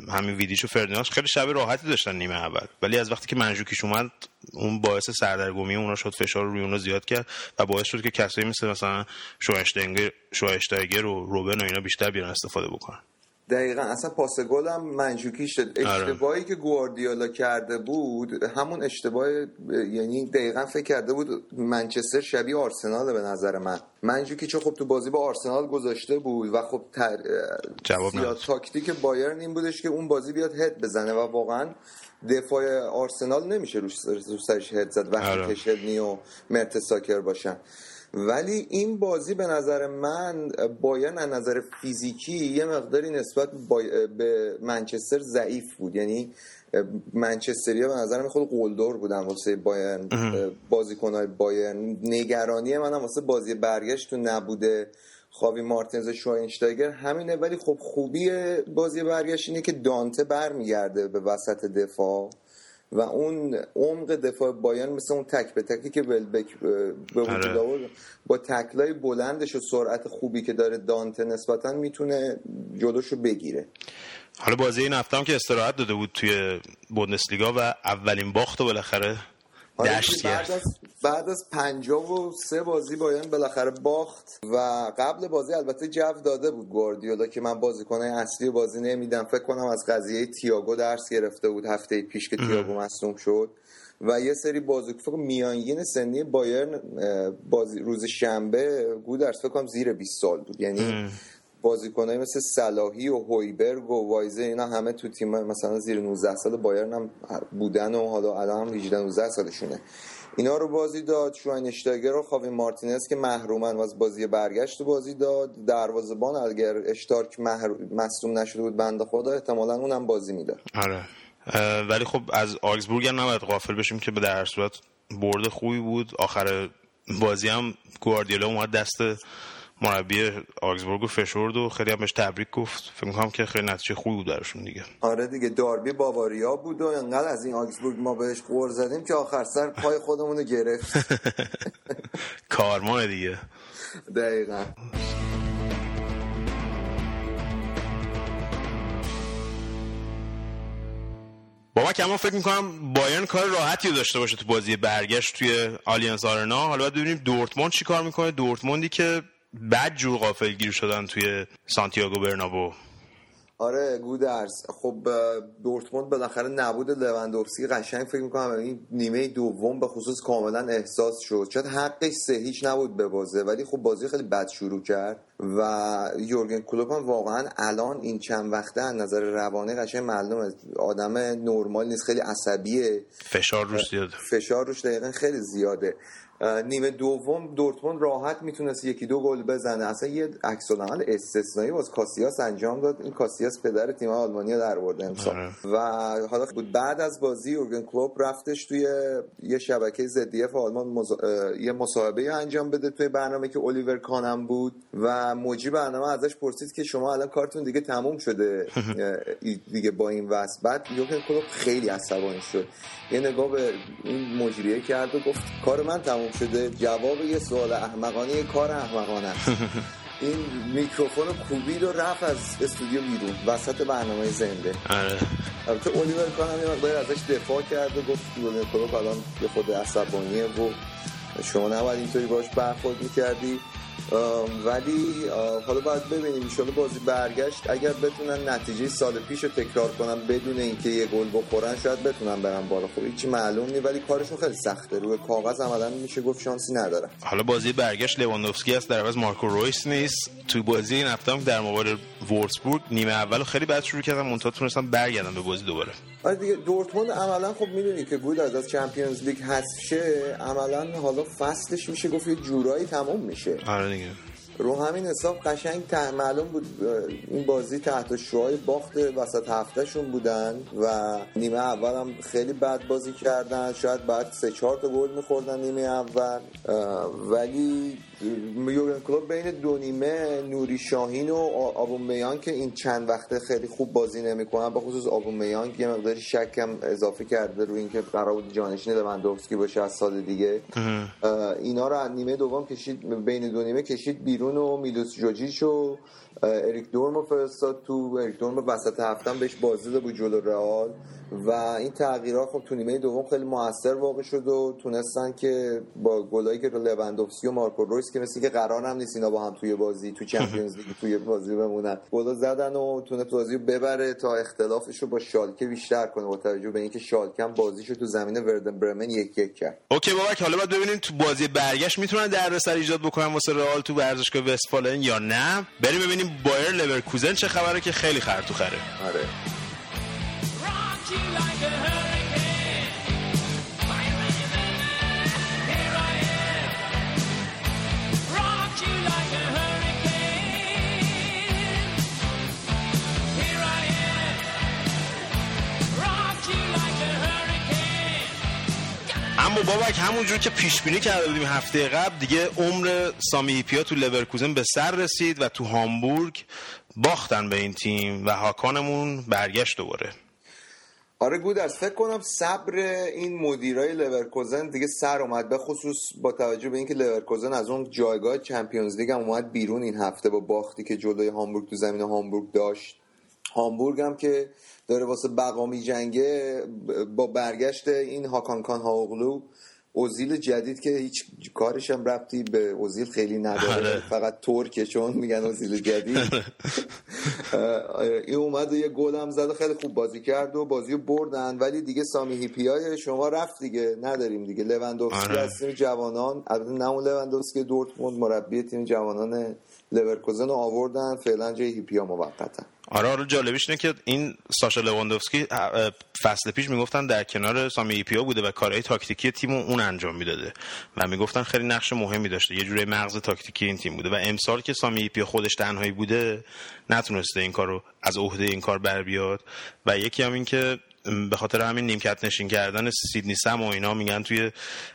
همین ویدیش و فردیناندش خیلی شب راحتی داشتن نیمه اول. ولی از وقتی که منجوکیش اومد اون باعث سردرگمی اونا شد فشار رو روی اونا زیاد کرد و باعث شد که کسایی مثل مثلا شواشتایگر و روبن و اینا بیشتر بیان استفاده بکنن. دقیقا اصلا پاس گل هم منجوکی شد. آره. اشتباهی که گواردیولا کرده بود همون اشتباه یعنی دقیقا فکر کرده بود منچستر شبیه آرسنال به نظر من. منجوکی چه خب تو بازی با آرسنال گذاشته بود و خب تر... جواب تاکتیک بایرن این بودش که اون بازی بیاد هد بزنه و واقعا دفاع آرسنال نمیشه روش سرش هد زد. وقتی آره. کشلنی و مرتساکر باشن. ولی این بازی به نظر من باید از نظر فیزیکی یه مقداری نسبت به منچستر ضعیف بود. یعنی منچستریا به نظر من خود قلدر بودن واسه بایرن. بازیکنهای بایرن. نگرانی منم واسه بازی برگشت تو نبوده. خاوی مارتینز شواینشتایگر همینه. ولی خب خوبی بازی برگشت اینه که دانته برمیگرده به وسط دفاع. و اون عمق دفاع بایان مثل اون تک به تکی که ولبک به وجود آره. آورد با تکلای بلندش و سرعت خوبی که داره دانته نسبتا می‌تونه جلوشو بگیره حالا بازی این هفته هم که استراحت داده بود توی بوندسلیگا و اولین باخت بالاخره آره، بعد از بعد از پنجاه و سه بازی بایرن بالاخره باخت و قبل بازی البته جو داده بود گواردیولا که من بازیکنای اصلی بازی نمیدم. فکر کنم از قضیه تییاگو درس گرفته بود هفته پیش که تییاگو مصدوم شد. و یه سری بازیکن میانگین سنی بایرن بازی روز شنبه گودرس فکر کنم زیر 20 سال بود. یعنی بازیکنای مثل صلاحی و هویبرگ و وایزه اینا همه تو تیم مثلا زیر 19 سال بایرن هم بودن و حالا الان هم 18 19 سالشونه. اینا رو بازی داد اشتاگر و خاوی مارتینز که محرومن و از بازی برگشت بازی داد. دروازه‌بان اگر اشتارک مصدوم نشده بود بنده خدا احتمالا اونم بازی می‌داد. آره. ولی خب از آگزبورگ هم نباید غافل بشیم که به در صورت برد خوبی بود. آخر بازی هم گواردیولا اومد دست مربی آگزبورگ فشرد و خیلی هم بهش تبریک گفت. فکر می‌کنم که خیلی نتیجه خوبی بود درشون دیگه. آره دیگه داربی باواریا بود و انقدر از این آگزبورگ ما بهش قور زدیم که آخر سر پای خودمون رو گرفت. کارمان دیگه. دقیقا. بابا کما فکر می‌کنم بایرن کار راحتی داشته باشه تو بازی برگشت توی آلیانز آرنا. حالا باید ببینیم دورتموند چی کار می‌کنه. دورتموندی که بد جور غافل گیر شدن توی سانتیاگو برنابو. آره گودرز خب دورتموند بالاخره نبود لوندوفسکی قشنگ فکر می‌کنم این نیمه دوم به خصوص کاملا احساس شد. شاید حقش سه هیچ نبود به بازه ولی خب بازی خیلی بد شروع کرد و یورگن کلوپ هم واقعا الان این چند وقته از نظر روانی قشنگ معلومه. آدم نرمال نیست خیلی عصبیه. فشار روش زیاده. فشار روش دقیقا خیلی زیاده. نیمه دوم دورتموند راحت می‌تونست یکی دو گل بزنه. اصلا یه عکس العمل استثنایی باز کاسیاس انجام داد. این کاسیاس پدر تیم آلمانی در آورده امسال. آره. و حالا بود بعد از بازی اورگن کلوب رفتش توی یه شبکه زدیف آلمان مز... یه مصاحبه انجام بده توی برنامه که الیور کانم بود و مجری برنامه ازش پرسید که شما الان کارتون دیگه تموم شده. دیگه با این وصل بعد یورگن کلوب خیلی عصبانی شد. یه نگاه به این مجریه کرد و گفت کار من تموم شده. جواب یه سوال احمقانه یه کار احمقانه این میکروفون کوبید و رفت از استودیو بیرون وسط برنامه زنده. آره. البته الیور کانم یه مقدار ازش دفاع کرد و گفت گلن کلوب الان یه خود عصبانیه و شما نباید اینطوری باش برخورد می‌کردی. ولی حالا باید ببینیم. ایشالا بازی برگشت. اگر بتونن نتیجه سال پیش رو تکرار کنن بدون اینکه یه گل بخورن شاید بتونن برن بالا. خب هیچی معلوم نیست ولی کارشون خیلی سخته. روی کاغذ عملا میشه گفت شانسی نداره. حالا بازی برگشت. لواندوفسکی است در عوض مارکو رویس نیست. توی بازی این هفته در مقابل وورسبورگ نیمه اول خیلی بد شروع کردن منتها تونستن برگردن به بازی دوباره. آره دیگه دورتموند عملا خب می‌دونی که بود از چمپیونز لیگ حذف شه عملا حالا فصلش میشه گفت یه جورایی تموم میشه. آره دیگه. رو همین حساب قشنگ معلوم بود این بازی تحت شوهای باخت وسط هفتهشون بودن و نیمه اول هم خیلی بد بازی کردن. شاید بعد سه چهار تا گل میخوردن نیمه اول ولی یورگن کلوب بین دو نیمه نوری شاهین و آبومیان که این چند وقته خیلی خوب بازی نمی‌کنن به خصوص آبومیان یه مقداری شکم اضافه کرده روی اینکه قرار بود جانشین لوندوفسکی باشه از سال دیگه. اینا رو نیمه دوم کشید بین دو نیمه کشید بیرون و میلوس جوجیچ و اریک دورم فرستاد تو اریک دورم وسط هفته‌م بهش بازی داده بود جلو رئال. و این تغییرات خب تو نیمه دوم خیلی موثر واقع شد و تونستن که با گلایی که لوندوفسکی و مارکو رویس که مثل که قرار هم نیست اینا با هم توی بازی تو چمپیونز لیگ توی بازی بمونن. گلا زدن و تونست بازی ببره تا اختلافش رو با شالکه بیشتر کنه با توجه به اینکه شالکه هم بازیشو تو زمین وردر برمن یک یک کرد. اوکی بابک حالا باید ببینیم تو بازی برگشت می‌تونن دردسر ایجاد بکنن واسه رئال تو ورزشگاه وستفالن یا نه. بریم ببینیم بایر لورکوزن چه خبره که خیلی خر تو خره آره. بابک همونجور که پیش بینی کرده بودیم هفته قبل دیگه عمر سامی هیپیا تو لورکوزن به سر رسید و تو هامبورگ باختن به این تیم و هاکان‌مون برگشت دوباره. آره گودرز فکر کنم صبر این مدیرای لورکوزن دیگه سر اومد به خصوص با توجه به اینکه لورکوزن از اون جایگاه چمپیونز لیگ هم اومد بیرون این هفته با باختی که جلوی هامبورگ تو زمین هامبورگ داشت. هامبورگ هم که داره واسه بقا جنگه با برگشت این هاکان کان هاوغلو اوزیل جدید که هیچ کارش هم ربطی به اوزیل خیلی نداره. آره. فقط ترکه چون میگن اوزیل جدید. این اومد و یه گل هم زد و خیلی خوب بازی کرد و بازی رو بردن. ولی دیگه سامی هیپی های شما رفت دیگه. نداریم دیگه. لوندوفسکی آره. از تیم جوانان البته نه اون لوندوفسکی دورتموند مربی تیم جوانان لورکوزن آوردن. فعلا جای هیپیا موقتا آره آره جالبیش اینه که این ساشا لواندوفسکی فصل پیش می‌گفتن در کنار سامی هیپیا بوده و کارهای تاکتیکی تیم اون انجام می‌داده و می‌گفتن خیلی نقش مهمی داشته. یه جوری مغز تاکتیکی این تیم بوده و امسال که سامی هیپیا خودش تنهایی بوده نتونسته این کار رو از عهده این کار بر بیاد. و یکی هم این که به خاطر همین نیمکت نشین کردن سیدنی سم و اینا میگن توی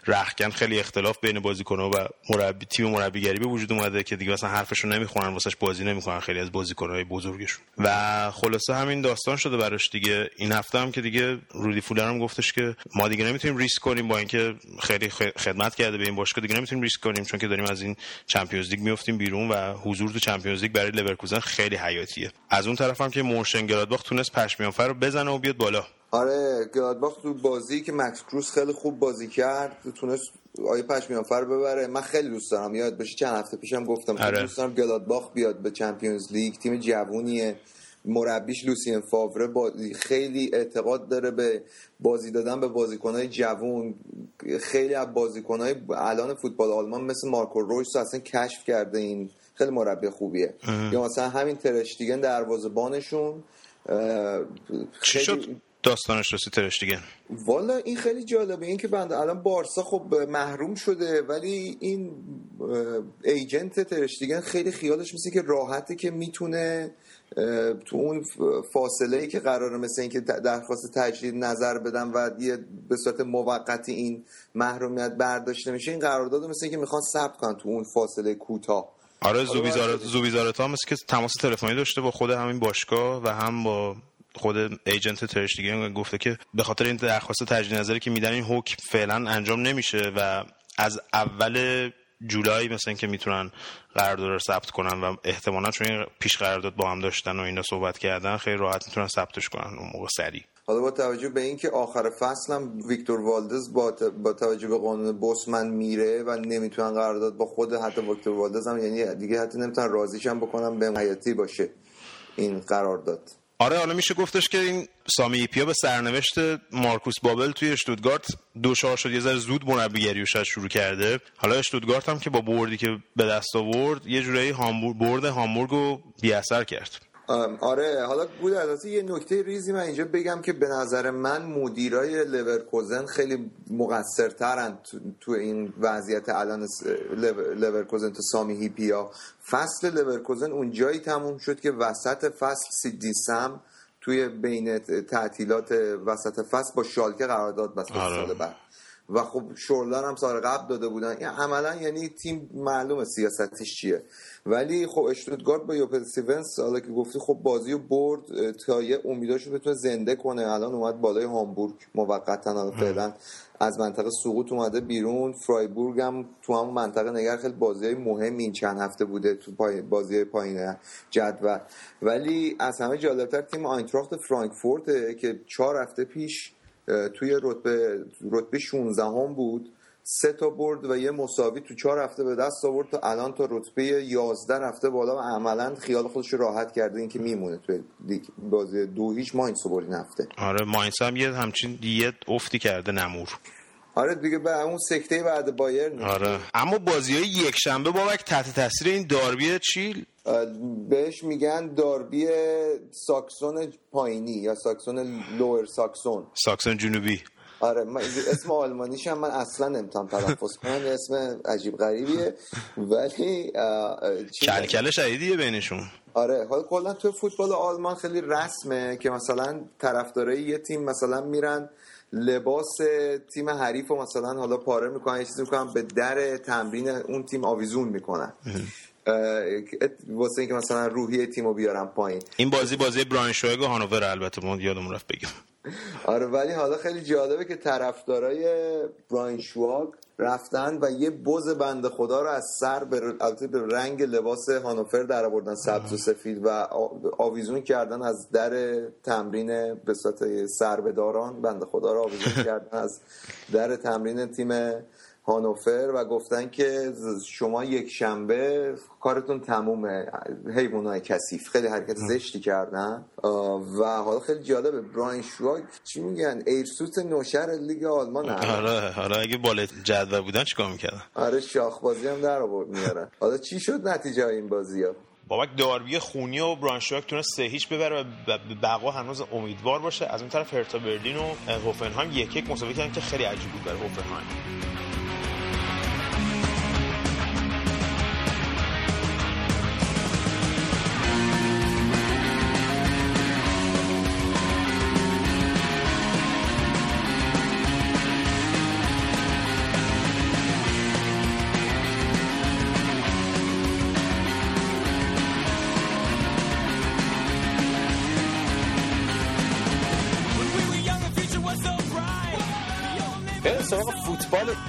رختکن خیلی اختلاف بین بازیکن‌ها و مربی تیم مربیگری به وجود اومده که دیگه اصلا حرفشون نمی‌خونن واسش بازی نمی‌کنن خیلی از بازیکن‌های بزرگشون. و خلاصه همین داستان شده براش دیگه. این هفته هم که دیگه رودی فولر هم گفتش که ما دیگه نمی‌تونیم ریسک کنیم با اینکه خیلی خدمت کرده به این باشگاه دیگه نمی‌تونیم ریسک کنیم چون که داریم از این چمپیونز لیگ میافتیم بیرون و حضور تو چمپیونز لیگ برای لورکوزن خیلی حیاتیه. از اون طرف هم که مونشن‌گلادباخ تونست پشمیانفر رو بزنه و بیاد بالا. آره گلادباخ تو بازی که مکس کروس خیلی خوب بازی کرد تونست آیه پشمیانفر ببره. من خیلی دوست دارم یاد باشه چند هفته پیشم گفتم آره. دوست دارم گلادباخ بیاد به چمپیونز لیگ. تیم جوونیه مربیش لوسین فاوره با خیلی اعتقاد داره به بازی دادن به بازیکنهای جوون. خیلی از بازیکنهای الان فوتبال آلمان مثل مارکو رویس اصلا کشف کرده این. خیلی مربی خوبیه. یا مثلا همین ترشتیگن دروازه‌بانشون چی شد؟ داستانش رسید ترشتیگن والا این خیلی جالبه. این که بنده الان بارسا خب محروم شده ولی این ایجنت ترشتیگن خیلی خیالش مثل که راحته که می‌تونه تو اون فاصله ای که قراره مثل اینکه درخواست تجدید نظر بدن و یه به صورت موقتی این محرومیت برداشته میشه این قرارداد مثل اینکه می‌خوان ثبت کنن تو اون فاصله کوتاه. آره زوبیزارت ها مثل که تماس تلفنی داشته با خود همین باشگاه و هم با خود ایجنت ترش دیگه گفته که به خاطر این درخواست تجدید نظری که میدن این حکم فعلا انجام نمیشه و از اول جولای مثلا که می‌تونن قرارداد رو ثبت کنن و احتمالا چون این پیش قرارداد با هم داشتن و اینا صحبت کردن خیلی راحت می‌تونن ثبتش کنن اون موقع سریع. حالا با توجه به اینکه آخر فصل هم ویکتور والدز با, با توجه به قانون بوسمن میره و نمی‌تونن قرارداد با خود حتی ویکتور والدز هم یعنی دیگه حتی نمی‌تونن راضیش هم بکنن به حیاتی باشه این قرارداد. آره حالا میشه گفتش که این سامی ایپیا به سرنوشت مارکوس بابل توی اشتودگارت دو شد یه ذره زود مربیگری شروع کرده. حالا اشتودگارت هم که با بردی که به دست آورد یه جورایی هامبورگ برد هامبورگ رو بی اثر کرد. آره حالا بود البته یه نکته ریزی من اینجا بگم که به نظر من مدیرای لورکوزن خیلی مقصرترن تو, تو این وضعیت الان لورکوزن تو سامی هیپیا فصل لورکوزن اون جایی تموم شد که وسط فصل سیدنی سم توی بین تعطیلات وسط فصل با شالکه قرارداد بست آره. سال بعد و خب شورله هم سال قبل داده بودن. یعنی عملا یعنی تیم معلوم سیاستش چیه. ولی خب اشتوتگارت با هوب استیونس حالا که گفتی خب بازی رو برد تا یه امیداشو بتونه زنده کنه. الان اومد بالای هامبورگ موقتا فعلا از منطقه سقوط اومده بیرون. فرایبورگ هم تو همون منطقه نگر خیلی بازی مهم این چند هفته بوده تو پای بازی پایین جدول. ولی از همه جالبتر تیم آینتراخت فرانکفورت که چهار هفته پیش توی رتبه رتبه 16 هم بود. سه تا برد و یه مساوی تو چهار هفته به دست آورد. تا الان تا رتبه 11 رفته بالا و عملا خیال خودش راحت کرده. اینکه میمونه تو بازی دو هیچ ماینس برد هفته آره ماینس هم یه همچین یه افتی کرده نمور. آره دیگه به اون سکته بعد بایر آره. اما بازی های یک شنبه بابک تحت تاثیر این داربی چی؟ بهش میگن داربی ساکسون پایینی یا ساکسون لور ساکسون. ساکسون جنوبی. آره من اسم آلمانیش هم من اصلا نمی‌تونم تلفظ کنم اسم عجیب غریبیه. ولی کلکل شدیدیه بینشون. آره حالا کلا تو فوتبال آلمان خیلی رسمه که مثلا طرفدارای یه تیم مثلا میرن لباس تیم حریف و مثلا حالا پاره می‌کنن یه چیزی می‌کنن به در تمرین اون تیم آویزون می‌کنن. واسه اینکه مثلا روحیه تیمو بیارم پایین. این بازی بازی براین شویگ و هانوور البته ما یادمون رفت بگم. آره ولی حالا خیلی جالبه که طرفدارای براین شواگ رفتن و یه بز بنده خدا رو از سر به به رنگ لباس هانوفر در آوردن سبز و سفید و آویزون کردن از در تمرین به صورت سربداران بنده خدا رو آویزون کردن از در تمرین تیم هانوفر و گفتن که شما یک شنبه کارتون تمومه. های کثیف. خیلی حرکت زشتی کردن. و حالا خیلی جالبه براین شواگ چی میگن؟ ایرسوت نوشر لیگ آلمان آره آره اگه بالا جدول بودن چیکار می‌کردن؟ آره شاخ بازی هم در آورد میارن حالا چی شد نتیجه این بازی ها؟ بابک داربی خونی و برانشواک تونست سه هیچ ببره و بقا هنوز امیدوار باشه. از اون طرف هرتا برلین و هوفنهایم یک یک مساوی کردن که خیلی عجیب بود برای هوفنهایم.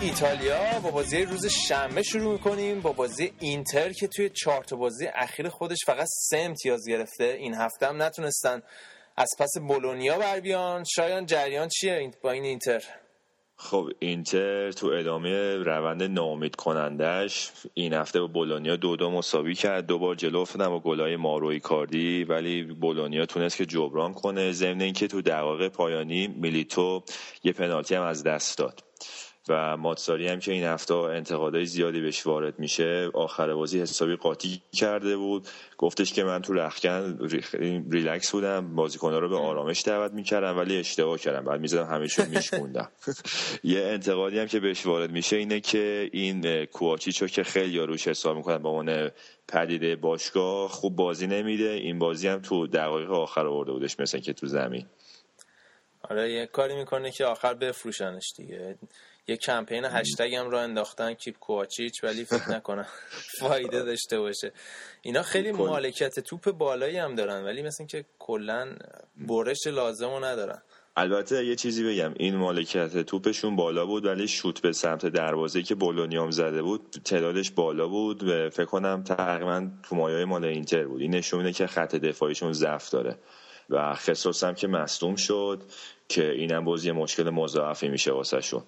ایتالیا. با بازی روز شنبه شروع می‌کنیم. با بازی اینتر که توی چهار بازی اخیر خودش فقط سه امتیاز گرفته. این هفته هم نتونستن از پس بولونیا بر بیان. شایان جریان چیه با این اینتر؟ خب اینتر تو ادامه روند نامید کنندش این هفته با بولونیا دو دو مساوی کرد دو بار جلو افتادن با گلای ماروی کاردی ولی بولونیا تونست که جبران کنه. ضمن اینکه تو دقایق پایانی میلیتو یه پنالتی هم از دست داد. و ماتساری هم که این هفته انتقادهای زیادی بهش وارد میشه آخر بازی حسابی قاطی کرده بود. گفتش که من تو رخکن ریلکس بودم بازیکنها رو به آرامش دعوت می‌کردم ولی اشتباه کردم. بعد می‌زدم همهشون میشکوندم. یه انتقادی هم که بهش وارد میشه اینه که این کوواچیچو که خیلی روش حساب می‌کنن با عنوان پدیده باشگاه خوب بازی نمیده. این بازی هم تو دقایق آخر آورده بودش مثل که تو زمین. آره یه کاری می‌کنه که آخر بفروشنش دیگه. یه کمپین هشتگ هم رو انداختن کیپ کوچیچ ولی فکر نکنم فایده داشته باشه. اینا خیلی مالکیت توپ بالایی هم دارن ولی مثل که کلا برش لازم رو ندارن. البته یه چیزی بگم این مالکیت توپشون بالا بود ولی شوت به سمت دروازه که بولونیام زده بود تعدادش بالا بود و فکر کنم تقریبا تو مایای مال اینتر بود. این نشونه که خط دفاعیشون ضعف داره. و خصوص هم که مصدوم شد که اینم باز یه مشکل مضاعفی میشه واسه شون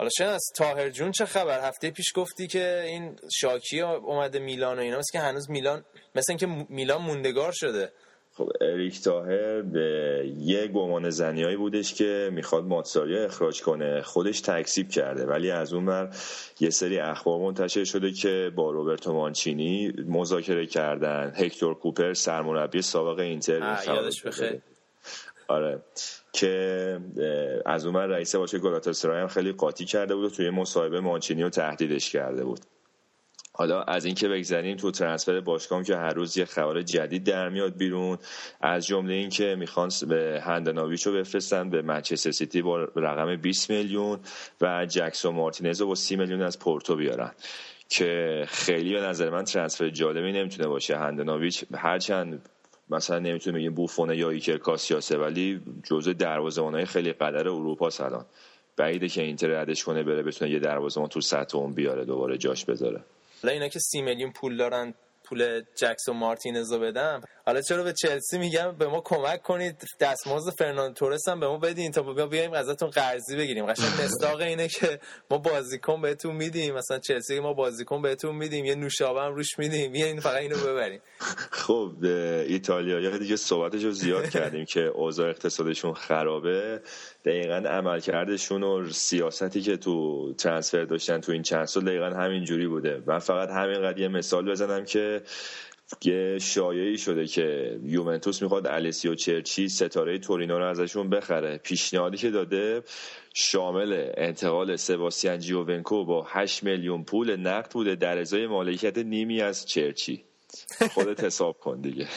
حالا از تاهر جون چه خبر؟ هفته پیش گفتی که این شاکی اومده میلان و اینا مثل که هنوز میلان مثل اینکه میلان موندگار شده. خب اریک تاهر به یه گمان زنیایی بودش که می‌خواد ماتساری اخراج کنه. خودش تکسیب کرده ولی از اون بر یه سری اخبار منتشر شده که با روبرتو مانچینی مذاکره کردن. هکتور کوپر سرمربی سابق اینتر یادش بخیر. آره. که از اون رئیس باشه گلاتاسرای هم خیلی قاطی کرده بود و توی مصاحبه مانچینی رو تهدیدش کرده بود. حالا از اینکه بگذریم تو ترنسفر باشگاه که هر روز یه خبر جدید در میاد بیرون از جمله اینکه می‌خوان به هندناویچ رو بفرستن به منچستر سیتی با رقم 20 میلیون و جکسون مارتینز رو با 30 میلیون از پورتو بیارن. که خیلی به نظر من ترنسفر جالبی نمی‌تونه باشه. هندناویچ هرچند مثلا نمی‌تونه بگیم بوفونه یا ایکر کاسیاسه ولی جزء دروازه‌بانای خیلی قدر اروپا الان بعیده که اینتر ردش کنه بره بتونه یه دروازه‌بان تو سطح اون بیاره دوباره جاش بذاره. حالا اینا که سی میلیون پول دارن پول جکسون مارتینز رو بدم. حالا چرا به چلسی میگم؟ به ما کمک کنید. دستمزد فرناندو تورس هم به ما بدین تا ما بیایم ازتون قرضی بگیریم. قشنگ مصداق اینه که ما بازیکن بهتون میدیم. مثلا چلسی ما بازیکن بهتون میدیم. یه نوشابه هم روش میدیم. این فقط اینو ببریم. خب ایتالیا. دیگه صحبتش رو زیاد کردیم که اوضاع اقتصادشون خرابه. دقیقا عملکردشون و سیاستی که تو ترانسفر داشتن تو این چند سال دقیقا همین جوری بوده. من فقط همین یه مثال بزنم که یه شایعی شده که یوونتوس می‌خواد السیو چرچی ستاره تورینو رو ازشون بخره. پیشنهادی که داده شامل انتقال سباسیان جیوونکو با 8 میلیون پول نقد بوده. در ازای مالکیت نیمی از چرچی. خودت حساب کن دیگه.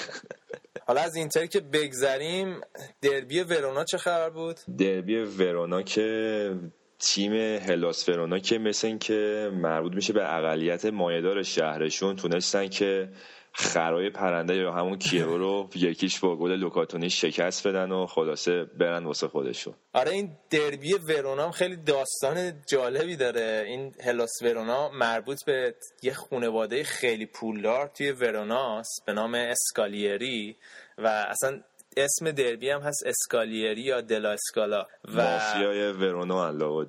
حالا از اینتر که بگذریم دربی ورونا چه خبر بود؟ دربی ورونا که تیم هلاس ورونا که مثل این که مربوط میشه به اقلیت مایدار شهرشون تونستن که خرای پرنده یا همون کیو رو یکیش با گل لوکاتونی شکست بدن و خلاصه برن واسه خودشون. آره این دربی ورونا هم خیلی داستان جالبی داره. این هلاس ورونا مربوط به یه خانواده خیلی پولدار توی وروناست به نام اسکالیری و اصلا اسم دربی هم هست اسکالیری یا دلا اسکالا و مافیای ورونا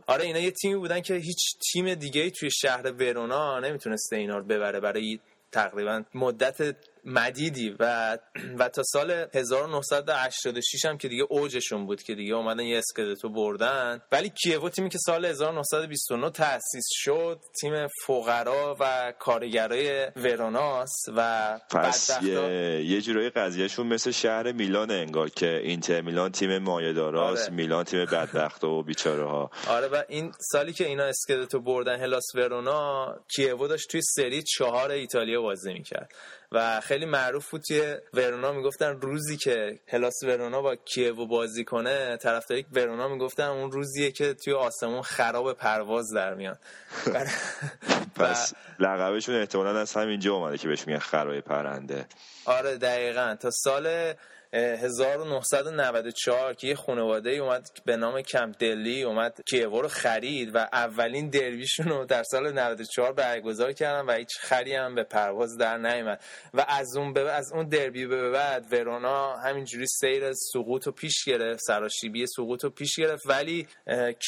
آره اینا یه تیمی بودن که هیچ تیم دیگه توی شهر ورونا نمی‌تونسته اینا رو ببره برای تقریبا مدت مدیدی و و تا سال 1986 هم که دیگه اوجشون بود که دیگه اومدن یه اسکدتو بردن. ولی کیوو تیمی که سال 1929 تأسیس شد تیم فقرا و کارگرای وروناس و پس یه, یه جورایی قضیهشون مثل شهر میلان انگار که اینتر میلان تیم مایه‌داراست آره. میلان تیم بدبخت و بیچاره ها آره و این سالی که اینا اسکدتو بردن هلاس ورونا کیوو داشت توی سری چهار ایتالیا بازی می‌کرد. و خیلی معروف بود توی ورونا می‌گفتن روزی که هلاس ورونا با کیو بازی کنه طرفداری ورونا می‌گفتن اون روزیه که توی آسمون خراب پرواز در میاد پس لقبشون احتمالا از همینجا اومده که بهش میگن خراب پرنده. آره دقیقا. تا سال 1994 که یه خانواده اومد به نام کمپ دلی اومد کیوو رو خرید و اولین دربیشون رو در سال 94 برگزار کردن و هیچ خری هم به پرواز در نیومد. و از اون به از اون دربی به بعد ورونا همینجوری سیر سقوط رو پیش گرفت سراشیبی سقوط رو پیش گرفت. ولی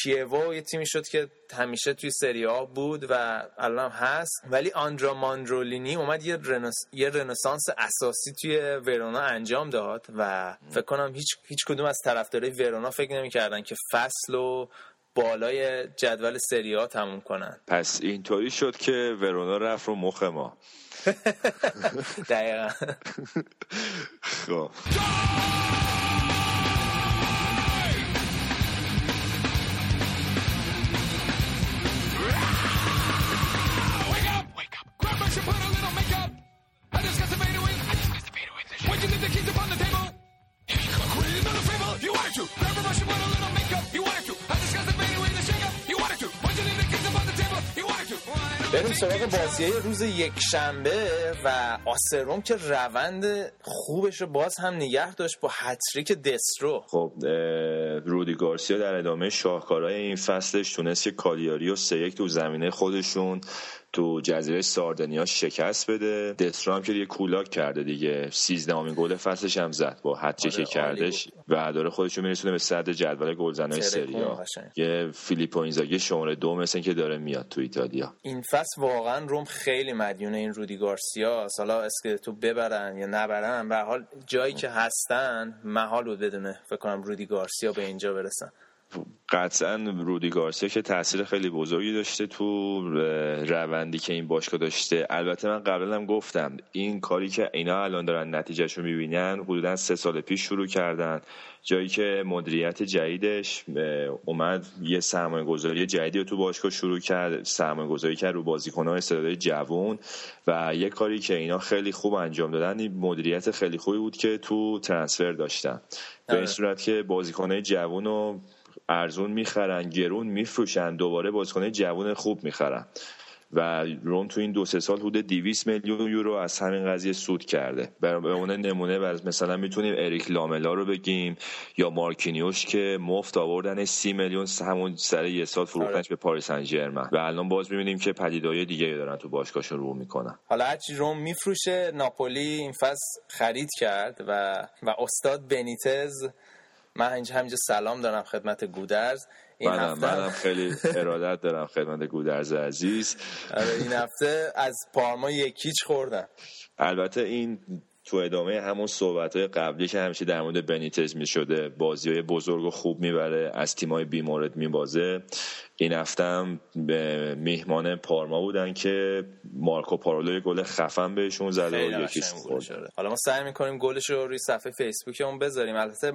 کیوو یه تیمی شد که همیشه توی سری ها بود و الان هست. ولی آندرا ماندرولینی اومد یه, رنس... یه رنسانس اساسی توی ورونا انجام داد و فکر کنم هیچ, هیچ کدوم از طرفدارای ورونا فکر نمی‌کردن که فصل و بالای جدول سری ها تموم کنن. پس اینطوری شد که ورونا رفت رو مخ ما. دقیقا. خب. بریم سراغ بازی روز یک شنبه و آسروم که روند خوبش رو باز هم نگه داشت با هتریک دسترو. خب رودی گارسیا در ادامه شاهکارهای این فصلش تونست که کالیاری و سه یک تو زمینه خودشون تو جزیره ساردنیا شکست بده. دسترام که یه کولاک کرده دیگه. 13 گل فصلش هم زد با حد که کردش و داره خودشو میرسونه به صدر جدول گلزنای سریا یه فیلیپو اینزاگی شماره دو مثل که داره میاد تو ایتالیا. این فصل واقعا روم خیلی مدیون این رودی گارسیا. حالا اسکلتو ببرن یا نبرن به حال جایی که هستن محال بود بدونه فکر کنم رودی گارسیا به اینجا برسن. قطعا رودی گارسیا که تاثیر خیلی بزرگی داشته تو روندی که این باشگاه داشته. البته من قبلا هم گفتم این کاری که اینا الان دارن نتیجهش رو می‌بینن حدودا سه سال پیش شروع کردن. جایی که مدیریت جدیدش اومد یه سرمایه گذاری جدیدی رو تو باشگاه شروع کرد سرمایه گذاری کرد رو بازیکنان استعدادهای جوون و یه کاری که اینا خیلی خوب انجام دادن این مدیریت خیلی خوبی بود که تو ترنسفر داشتن. به این صورت که بازیکنهای جوون رو ارزون می‌خرن گرون میفروشن دوباره بازیکن جوون خوب می‌خرن. و روم تو این دو سه سال حدود 200 میلیون یورو از همین قضیه سود کرده. به اون نمونه مثلا می‌تونیم اریک لاملا رو بگیم یا مارکینیوش که مفت آوردن 30 میلیون همون سر یه سال فروختنش به پاریس سن و الان باز می‌بینیم که پدیدهای دیگه دارن تو باشگاهشون رو می‌کنن. حالا هرچی روم میفروشه ناپولی این فصل خرید کرد و و استاد بنیتز من اینجا همینجا سلام دارم خدمت گودرز. این منم, هفته منم خیلی ارادت دارم خدمت گودرز عزیز. آره این هفته از پارما یکیچ خوردم. البته این تو ادامه همون صحبت های قبلی که همیشه در مورد بنیتز می شده بازی های بزرگ و خوب می‌بره از تیمای بیمورد میبازه. این هفته هم به میهمان پارما بودن که مارکو پارولو گل خفن بهشون زده و یکیش حالا ما سعی می‌کنیم گلش رو روی صفحه فیسبوکمون بذاریم. البته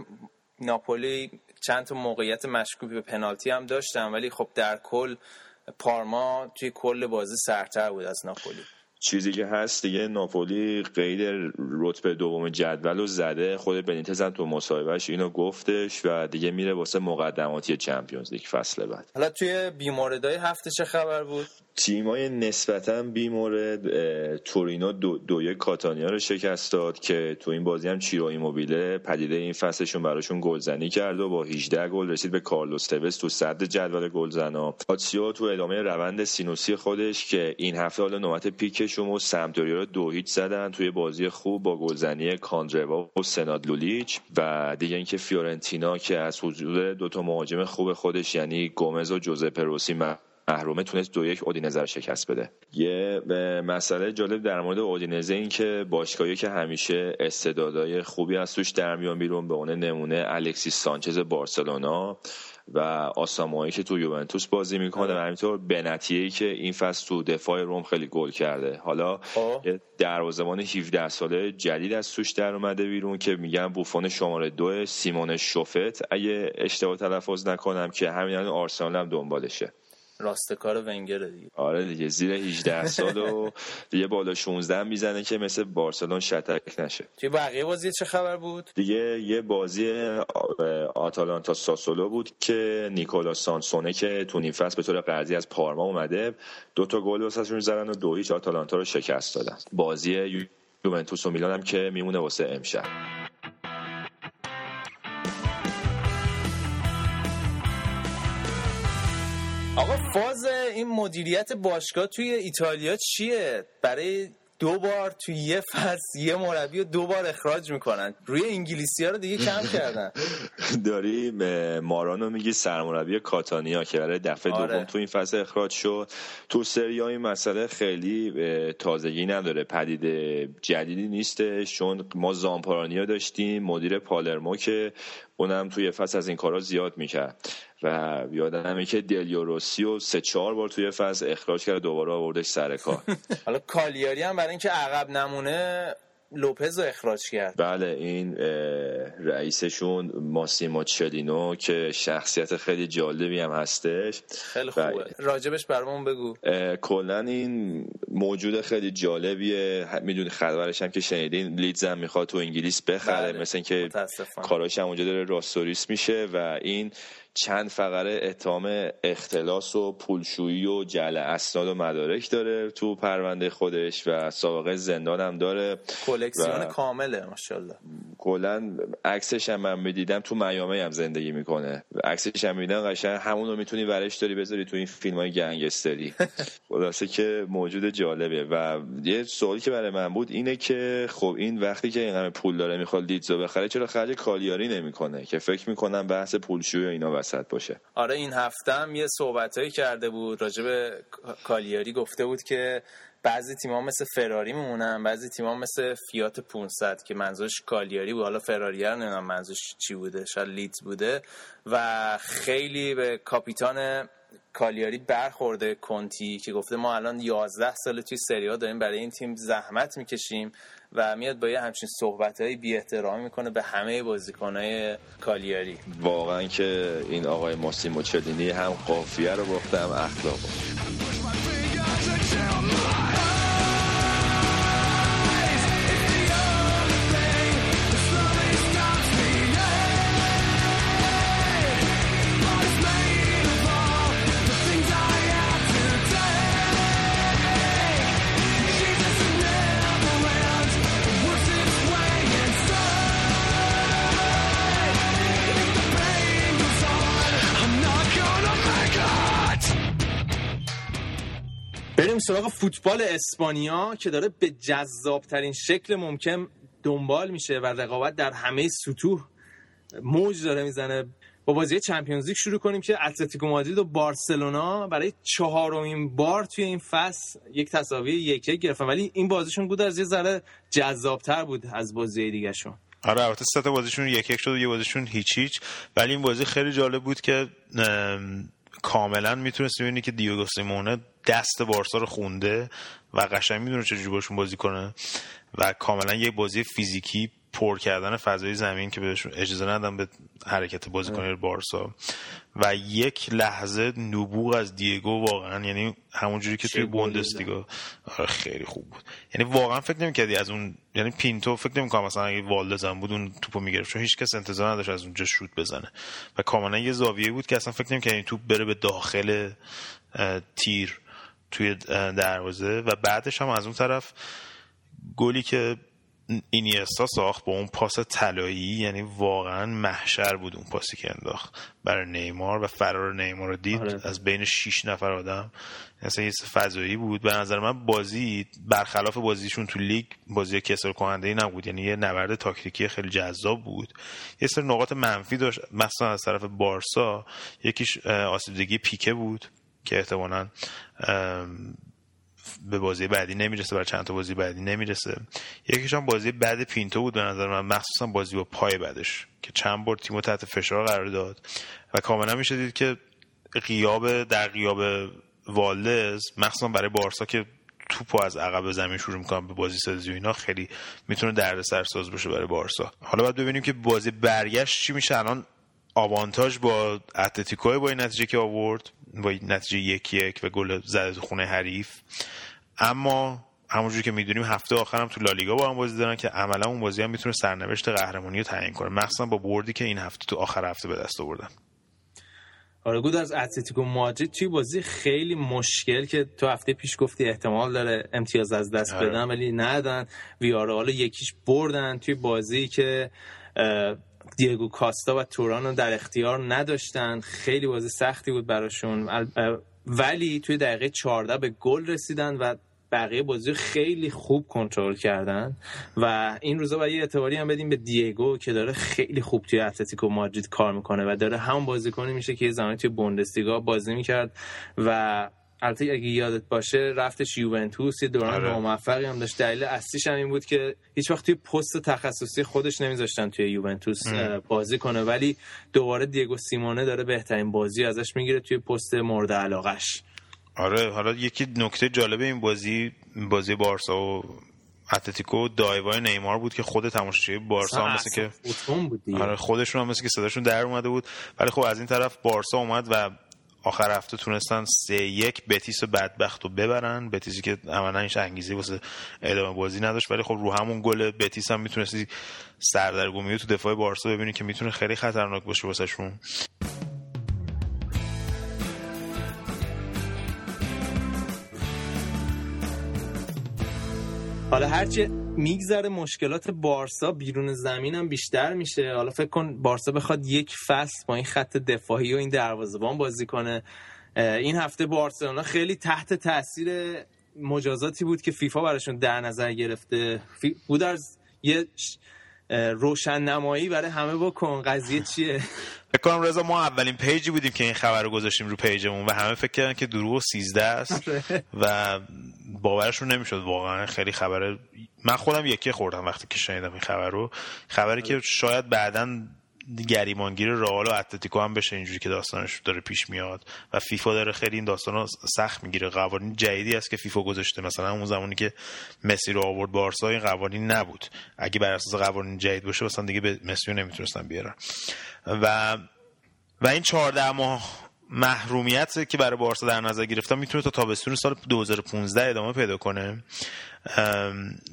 ناپولی چند تا موقعیت مشکوک به پنالتی هم داشتن ولی خب در کل پارما توی کل بازی سرتر بود از ناپولی. چیزی که هست دیگه ناپولی قید رتبه دوم جدول رو زده خود بنیتز هم تو مصاحبهش اینو گفتش و دیگه میره واسه مقدماتی چمپیونز لیگ فصل بعد. حالا توی بی‌مورد‌های هفته چه خبر بود؟ تیمای نسبتا بیمورد تورینو دو, یک کاتانیا رو شکست داد که تو این بازی هم چیرو ایموبیله پدیده این فصلشون براشون گلزنی کرد و با 18 گل رسید به کارلوس توز تو صدر جدول گلزنا. لاتزیو تو ادامه روند سینوسی خودش که این هفته حالا نوبت پیکشون بود سمپدوریا رو دو هیچ زدن توی بازی خوب با گلزنی کاندروا و سناد لولیچ و دیگه اینکه فیورنتینا که از حضور دو تا مهاجم خوب خودش یعنی گومز و جوزپه روسی محرومه تونست دو یک اودینزه رو شکست بده. یه مسئله جالب در مورد اودینزه این که باشگاهی که همیشه استعدادهای خوبی از توش در میان بیرون به اون نمونه الکسیس سانچز بارسلونا و آسامایی که تو یوونتوس بازی می‌کنه و همینطور بنتیهی که این فصل تو دفاع روم خیلی گل کرده. حالا دروازه‌بان 17 ساله جدید از توش در اومده بیرون که میگن بوفون شماره دو سیمون شوفت. اگه اشتباه تلفظ نکنم که همین الان آرسنال هم دنبالشه. راستکار ونگر دیگه. آره دیگه زیر 18 سال و دیگه بالا 16 می‌زنه که مثل بارسلون شتک نشه. توی بقیه بازی چه خبر بود؟ دیگه یه بازی آتالانتا ساسولو بود که نیکولا سانسونه که تو نیم فصل به طور قرضی از پارما اومده دو تا گل واسهشون زدن و دو هیچ آتالانتا رو شکست دادن. بازی یوونتوس و میلان هم که میمونه واسه امشب. آقا فاز این مدیریت باشگاه توی ایتالیا چیه؟ برای دو بار توی یه فصل یه مربی رو دو بار اخراج می‌کنن. روی انگلیسی ها رو دیگه کم کردن. داری مارانو میگی سرمربی کاتانیا که برای دفعه آره. دوم تو این فصل اخراج شد. تو سری این مسئله خیلی تازگی نداره. پدید جدیدی نیستش چون ما زامپارانیا داشتیم مدیر پالرمو که اونم توی فصل از این کارا زیاد می‌کرد. و یادمه که دلیوروسی و سه چهار بار توی فصل اخراج کرد دوباره آوردش سر کار. حالا کالیاری هم برای اینکه عقب نمونه لوپز رو اخراج کرد. بله این رئیسشون ماسیمو چلینو که شخصیت خیلی جالبی هم هستش. خیلی خوبه. راجبش برامون بگو. کلا این موجود خیلی جالبیه. می‌دونی خبرش هم که شنیدین لیدز هم می‌خواد تو انگلیس بخره بله. مثل اینکه کاراش هم اونجا داره راستوریس میشه و این چند فقره اتهام اختلاس و پولشویی و جعل اسناد و مدارک داره تو پرونده خودش و سابقه زندان هم داره کلکسیون کامله ماشاءالله. کلا عکسش هم من می‌دیدم تو میامی هم زندگی می‌کنه. عکسش هم می‌دیدم قشنگ همون رو می‌تونی ورش داری بذاری تو این فیلم های گنگستری. خلاصه که موجود جالبه و یه سوالی که برای من بود اینه که خب این وقتی که این همه پول داره می‌خواد لیدزو بخره چرا خرج کالیاری نمی‌کنه؟ که فکر می‌کنم بحث پولشویی و اینا وسط باشه. آره این هفته هم یه صحبتهایی کرده بود. راجب کالیاری گفته بود که بعضی تیم‌ها مثل فراری میمونن بعضی تیم‌ها مثل فیات 500 که منظورش کالیاری بود. حالا فراری رو نمی‌دونم منظورش چی بوده شاید لیدز بوده. و خیلی به کاپیتان کالیاری برخورده کنتی که گفته ما الان 11 سال توی سری داریم برای این تیم زحمت می‌کشیم. و میاد با یه همچین صحبت های بی احترامی می‌کنه به همه بازیکنهای کالیاری. واقعا که این آقای ماسیمو چدینی هم قافیه رو گفته هم اخلاق. سراغ فوتبال اسپانیا که داره به جذابترین شکل ممکن دنبال میشه و رقابت در همه سطوح موج داره می‌زنه. با بازی چمپیونز لیگ شروع کنیم که اتلتیکو مادرید و بارسلونا برای چهارمین بار توی این فصل یک تساوی یک یک گرفتن. ولی این بازیشون بود از یه ذره جذابتر بود از بازی دیگه شون آره البته سه بازیشون یک یک شد و یه بازیشون هیچ هیچ. ولی این بازی خیلی جالب بود که کاملا می‌تونست ببینی که دیوگو سیمونه دست بارسا رو خونده و قشنگ می‌دونه چجوری باشون بازی کنه و کاملا یه بازی فیزیکی پر کردن فضای زمین که بهشون اجازه ندن به حرکت بازیکن بارسا. و یک لحظه نبوغ از دیگو واقعا یعنی همونجوری که توی بوندسلیگا. آره خیلی خوب بود. یعنی واقعا فکر نمی‌کردی از اون یعنی پینتو فکر نمی‌کنم مثلا اگه والدزن بود اون توپو می‌گرفت چون هیچ کس انتظار نداشت از اونجا شوت بزنه. و کاملا یه زاویه بود که اصلا فکر نمی‌کردی این توپ بره به داخل تیر توی دروازه. و بعدش هم از اون طرف گلی که اینیستا ساخت با اون پاس طلایی یعنی واقعا محشر بود اون پاسی که انداخت. برای نیمار و فرار نیمار رو دید آره. از بین 6 نفر آدم. مثلا یه فضایی بود. به نظر من بازی برخلاف بازیشون تو لیگ بازی کسر کننده ای نبود. یعنی یه نبرد تاکتیکی خیلی جذاب بود. یه سر نقاط منفی داشت. مثلا از طرف بارسا. یکیش آسیبدگی پیکه بود که احتمالاً به بازی بعدی نمی‌رسه برای چند تا بازی بعدی نمی‌رسه. یکیش بازی بعد پینتو بود به نظر من. مخصوصا بازی با پای بعدش که چند بار تیمو تحت فشار قرار داد. و کاملا میشه دید که غیاب در غیاب والدز مخصوصا برای بارسا که توپو از عقب زمین شروع می‌کنن به بازی سازی و اینا خیلی می‌تونه درد سرساز باشه برای بارسا. حالا باید ببینیم که بازی برگشت چی میشه. الان آوانتاژ با اتلتیکو با این نتیجه که آورد. با نتیجه یک یک و گل زده خونه حریف. اما همونجوری که می‌دونیم هفته آخرم تو لالیگا با هم بازی دارن که عملا اون بازی هم می‌تونه سرنوشت قهرمانی رو تعیین کنه. مخصوصا با بردی که این هفته تو آخر هفته به دست آوردن. آره گود از اتلتیکو مادرید توی بازی خیلی مشکل که تو هفته پیش گفتی احتمال داره امتیاز از دست آره. بدن ولی ندن. ویارال یکیش بردن توی بازی که دیگو کاستا و توران رو در اختیار نداشتن. خیلی بازی سختی بود براشون. ولی توی دقیقه 14 به گل رسیدن و بقیه بازی خیلی خوب کنترل کردن. و این روزا باید یه اعتباری هم بدیم به دیگو که داره خیلی خوب توی اتلتیکو مادرید کار می‌کنه و داره همون بازیکنی میشه که یه زمانی توی بوندسلیگا بازی می‌کرد و البته اگه یادت باشه رفتش یوونتوس یه دوران آره. موفقی هم داشت. دلیل اصلیش هم این بود که هیچ وقت توی پست تخصصی خودش نمیذاشتن توی یوونتوس بازی کنه. ولی دوباره دیگو سیمونه داره بهترین بازی ازش می‌گیره توی پست مورد علاقش آره حالا یکی نکته جالب این بازی بازی بارسا و اتلتیکو دایوای نیمار بود که خود تماشاچی بارسا هم مثل که آره خودشون هم مثل که صداشون در اومده بود. ولی خب از این طرف بارسا اومد و آخر هفته تونستن سه یک بتیس بدبخت رو ببرن. بتیسی که عملا هیچ انگیزی واسه ادامه بازی نداشت ولی خب رو همون گل بتیس هم می‌تونستی سردرگمی تو دفاع بارسا ببینی که می‌تونه خیلی خطرناک باشه واسه شون حالا هرچی میگذره مشکلات بارسا بیرون زمین هم بیشتر میشه. حالا فکر کن بارسا بخواد یک فصل با این خط دفاعی و این دروازه‌بان بازی کنه. این هفته بارسلونا خیلی تحت تاثیر مجازاتی بود که فیفا براشون در نظر گرفته. بود از یه روشن نمایی برای همه بکن. قضیه چیه؟ فکر کنم رضا ما اولین پیجی بودیم که این خبر رو گذاشتیم رو پیجمون و همه فکر کردن که دروغ 13 است آره. و باورشون نمی‌شد واقعا. خیلی خبره. من خودم یکی خوردم وقتی که شنیدم این خبر رو. خبری که شاید بعدا گریمانگیر رئال و اتلتیکو هم بشه اینجوری که داستانش داره پیش میاد. و فیفا داره خیلی این داستان رو سخت می‌گیره. قوانین جدیدی است که فیفا گذاشته. مثلا اون زمانی که مسی رو آورد بارسا این قوانین نبود. اگه بر اساس قوانین جدید باشه مثلا دیگه به مسی نمی‌تونستن بیارن. و و این 14 ماه محرومیت که برای بارسا در نظر گرفتن می‌تونه تا تابستون سال 2015 ادامه پیدا کنه.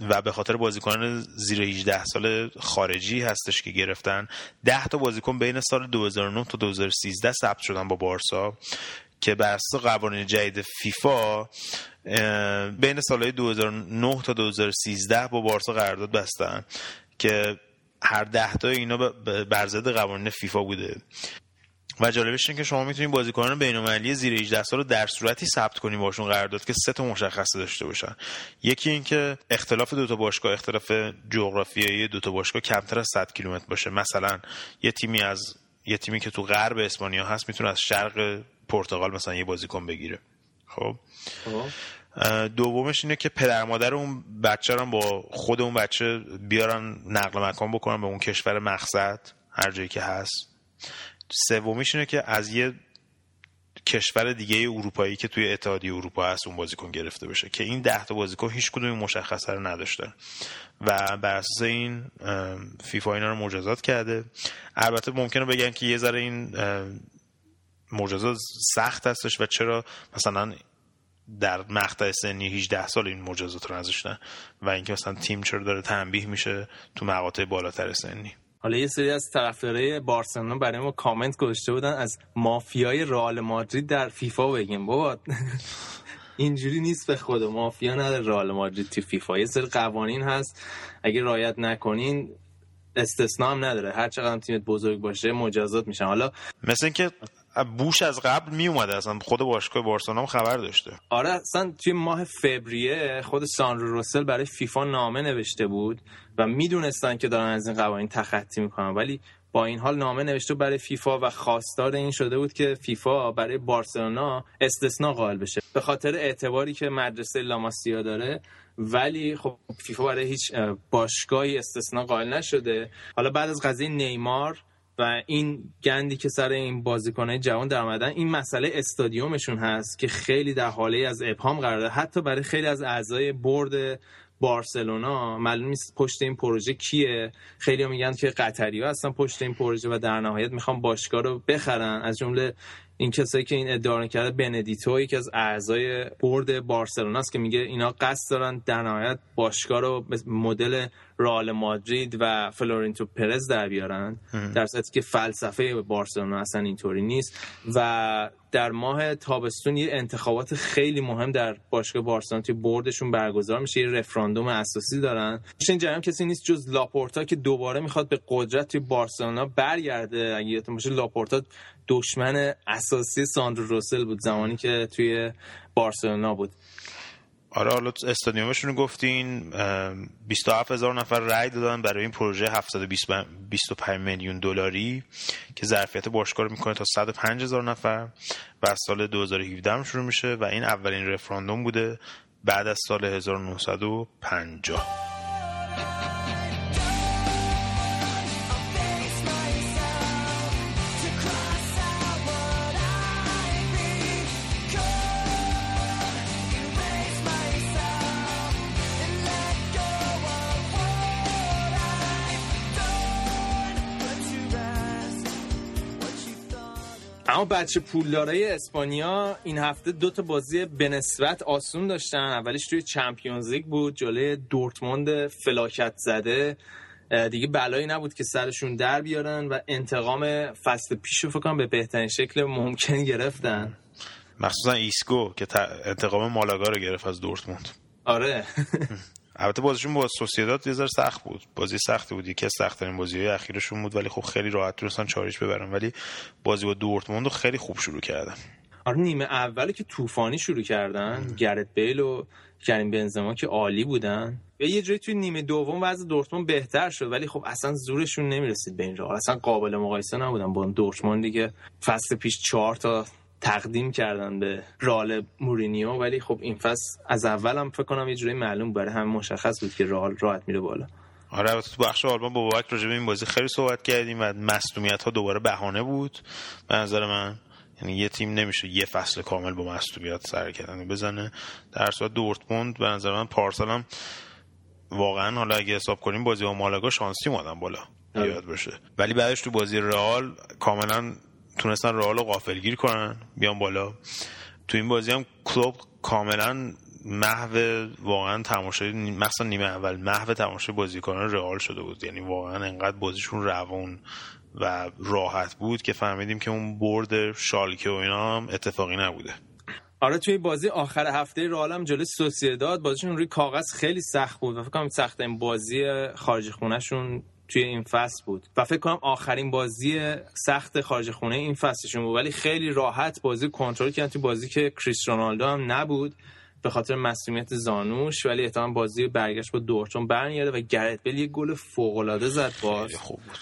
و به خاطر بازیکنان زیر 18 سال خارجی هستش که گرفتن. 10 تا بازیکن بین سال 2009 تا 2013 ثبت شدن با بارسا که بر اساس قوانین جدید فیفا بین سالهای 2009 تا 2013 با بارسا قرارداد بستن که هر ده تا اینا بر ضد قوانین فیفا بوده. و جالبش اینه که شما می‌تونید بازیکنان بین‌المللی زیر 18 سال رو در صورتی ثبت کنید باشون قرارداد که سه تا مشخصه داشته باشن. یکی اینکه اختلاف دو تا باشگاه اختلاف جغرافیایی دو تا باشگاه کمتر از 100 کیلومتر باشه. مثلا یه تیمی از یه تیمی که تو غرب اسپانیا هست می‌تونه از شرق پرتغال مثلا یه بازیکن بگیره. خب, خب. دومش اینه که پدر مادر اون بچه رو با خود اون بچه بیارن نقل مکان بکنن به اون کشور مقصد هر جایی که هست. سومیش اینه که از یه کشور دیگه اروپایی که توی اتحادیه اروپا هست اون بازیکن گرفته بشه که این ده تا بازیکن هیچ کدوم مشخصه رو نداشتن. و بر اساس این فیفا اینا رو مجازات کرده. البته ممکنه بگن که یه ذره این مجازات سخت هستش و چرا مثلا در مقطع سنی 18 سال این مجازات رو نذاشتن و اینکه مثلا تیم چرا داره تنبیه میشه تو مقاطع بالاتر سنی. حالا یه سری از طرفدارای بارسلونا برای ما کامنت گذاشته بودن از مافیای رئال مادرید در فیفا بگیم. بابا اینجوری نیست به خود مافیا نداره رئال مادرید تو فیفا. یه سری قوانین هست. اگه رعایت نکنین استثنا هم نداره. هر چقدر تیمت بزرگ باشه مجازات میشن. حالا مثل اینکه بوش از قبل می اومده اصلا خود باشگاه بارسلونا خبر داشته. آره اصلا توی ماه فوریه خود سانرو روسل برای فیفا نامه نوشته بود و می‌دونستن که دارن از این قوانین تخطی می‌کنن. ولی با این حال نامه نوشته برای فیفا و خواستار این شده بود که فیفا برای بارسلونا استثنا قائل بشه. به خاطر اعتباری که مدرسه لاماسیا داره. ولی خب فیفا برای هیچ باشگاهی استثنا قائل نشده. حالا بعد از قضیه نیمار و این گندی که سر این بازیکنه جوان در آمدن این مسئله استادیومشون هست که خیلی در حاله از ابهام قرار داره حتی برای خیلی از اعضای برد بارسلونا معلوم نیست پشت این پروژه کیه. خیلی میگن که قطری ها هستن پشت این پروژه و در نهایت می‌خوان باشگاه رو بخرن. از جمله این کسایی که این ادعا کرده بندیتو یکی از اعضای بورد بارسلونا است که میگه اینا قصد دارن در نهایت باشگاه رو مدل رئال مادرید و فلورنتینو پرز در بیارن. در صورتی که فلسفه بارسلونا اصلا اینطوری نیست. و در ماه تابستون یه انتخابات خیلی مهم در باشگاه بارسلونا توی بردشون برگزار میشه. یه رفراندوم اساسی دارن. این جریان کسی نیست جز لاپورتا که دوباره می‌خواد به قدرت توی بارسلونا برگرده. اگه یادتون باشه لاپورتا دشمن اساسی ساندرو روسل بود زمانی که توی بارسلونا بود. آره حالا استادیومشون رو گفتین 27 هزار نفر رای دادن برای این پروژه 725 میلیون دلاری که ظرفیت باشگاه رو می‌کنه تا 105 هزار نفر و از سال 2017 هم شروع میشه و این اولین رفراندوم بوده بعد از سال 1950 اما بچه پولدارای اسپانیا این هفته دو تا بازی به نسبت آسون داشتن. اولیش توی چمپیونز لیگ بود جلوی دورتموند فلاکت زده. دیگه بلایی نبود که سرشون در بیارن و انتقام فصل پیش رو فکرم به بهترین شکل ممکن گرفتن. مخصوصا ایسکو که انتقام مالاگا رو گرفت از دورتموند. آره. البته بازیشون با سوسیداد یه ذره سخت بود. بازی سختی بود. یکی از سختترین بازی‌های اخیرشون بود ولی خب خیلی راحت تونستن چاریش ببرن. ولی بازی با دورتموند رو خیلی خوب شروع کردن. آره نیمه اولی که طوفانی شروع کردن. گرت بیل و کریم بنزما که عالی بودن. و یه جایی توی نیمه دوم وضع دورتموند بهتر شد ولی خب اصلا زورشون نمی‌رسید به این راه. اصلا قابل مقایسه نبودن با دورتموندی که فصل پیش چهار تا تقدیم کردن به رال مورینیو ولی خب این فصل از اولم فکر کنم یه جوری معلوم برای هم مشخص بود که رال راحت میره بالا. آره البته تو بخش آلمان با بابک راجع به این بازی خیلی صحبت کردیم و مصونیت ها دوباره بهانه بود. به نظر من یعنی یه تیم نمیشه یه فصل کامل با مصونیت سر کردن بزنه. در صورت دورتموند به نظر من پارسال هم واقعا حالا اگه حساب کنیم بازی با مالاگا شانسی اومدن بالا. آره. یاد بشه ولی بعدش تو بازی رئال کاملا تونستن رئال رو غافلگیر کنن بیان بالا. تو این بازی هم کلوب کاملا محو واقعا تماشای مثلا نیمه اول محو تماشای بازیکنان رئال شده بود. یعنی واقعا انقدر بازیشون روون و راحت بود که فهمیدیم که اون برد شالکه و اینا هم اتفاقی نبوده. آره توی بازی آخر هفته رئال هم جلوی سوسیداد بازیشون روی کاغذ خیلی سخت بود. و فکر کنم سخت این بازی خارج خونهشون توی این فصل بود. و فکر کنم آخرین بازی سخت خارج خونه این فصلشون بود. ولی خیلی راحت بازی کنترل کردن توی بازی که کریس رونالدو هم نبود به خاطر مسئولیت زانوش. ولی احتمال بازی برگشت با دورتون برمیگرده و گرت بل یه گل فوق العاده زد باز. خوب بود.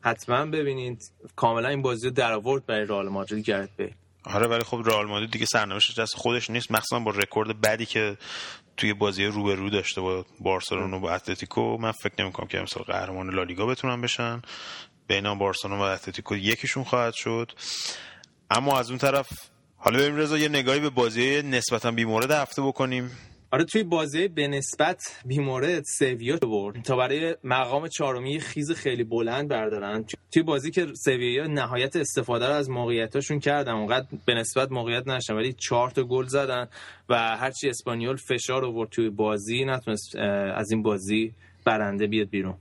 حتما ببینید. کاملا این بازی رو در آورد برای رئال مادرید گرت بیل. آره ولی خب رئال مادرید دیگه سرنوشتش دست خودش نیست. مخصوصا با رکورد بدی که توی بازی رو داشته با بارسلونا و با اتلتیکو من فکر نمی‌کنم که امسال قهرمان لالیگا بتونن بشن. بین بارسلونا و اتلتیکو یکیشون خواهد شد. اما از اون طرف حالا بریم رضا یه نگاهی به بازی نسبتا بیمورد هفته بکنیم. آره توی بازی به نسبت بیمورد سویا برد. تا برای مقام چهارمی خیز خیلی بلند بردارن. توی بازی که سویا نهایت استفاده رو از موقعیتاشون کردن. اونقدر به نسبت موقعیت نشدن ولی چهار تا گل زدن و هرچی اسپانیول فشار آورد توی بازی نتونست از این بازی برنده بیاد بیرون.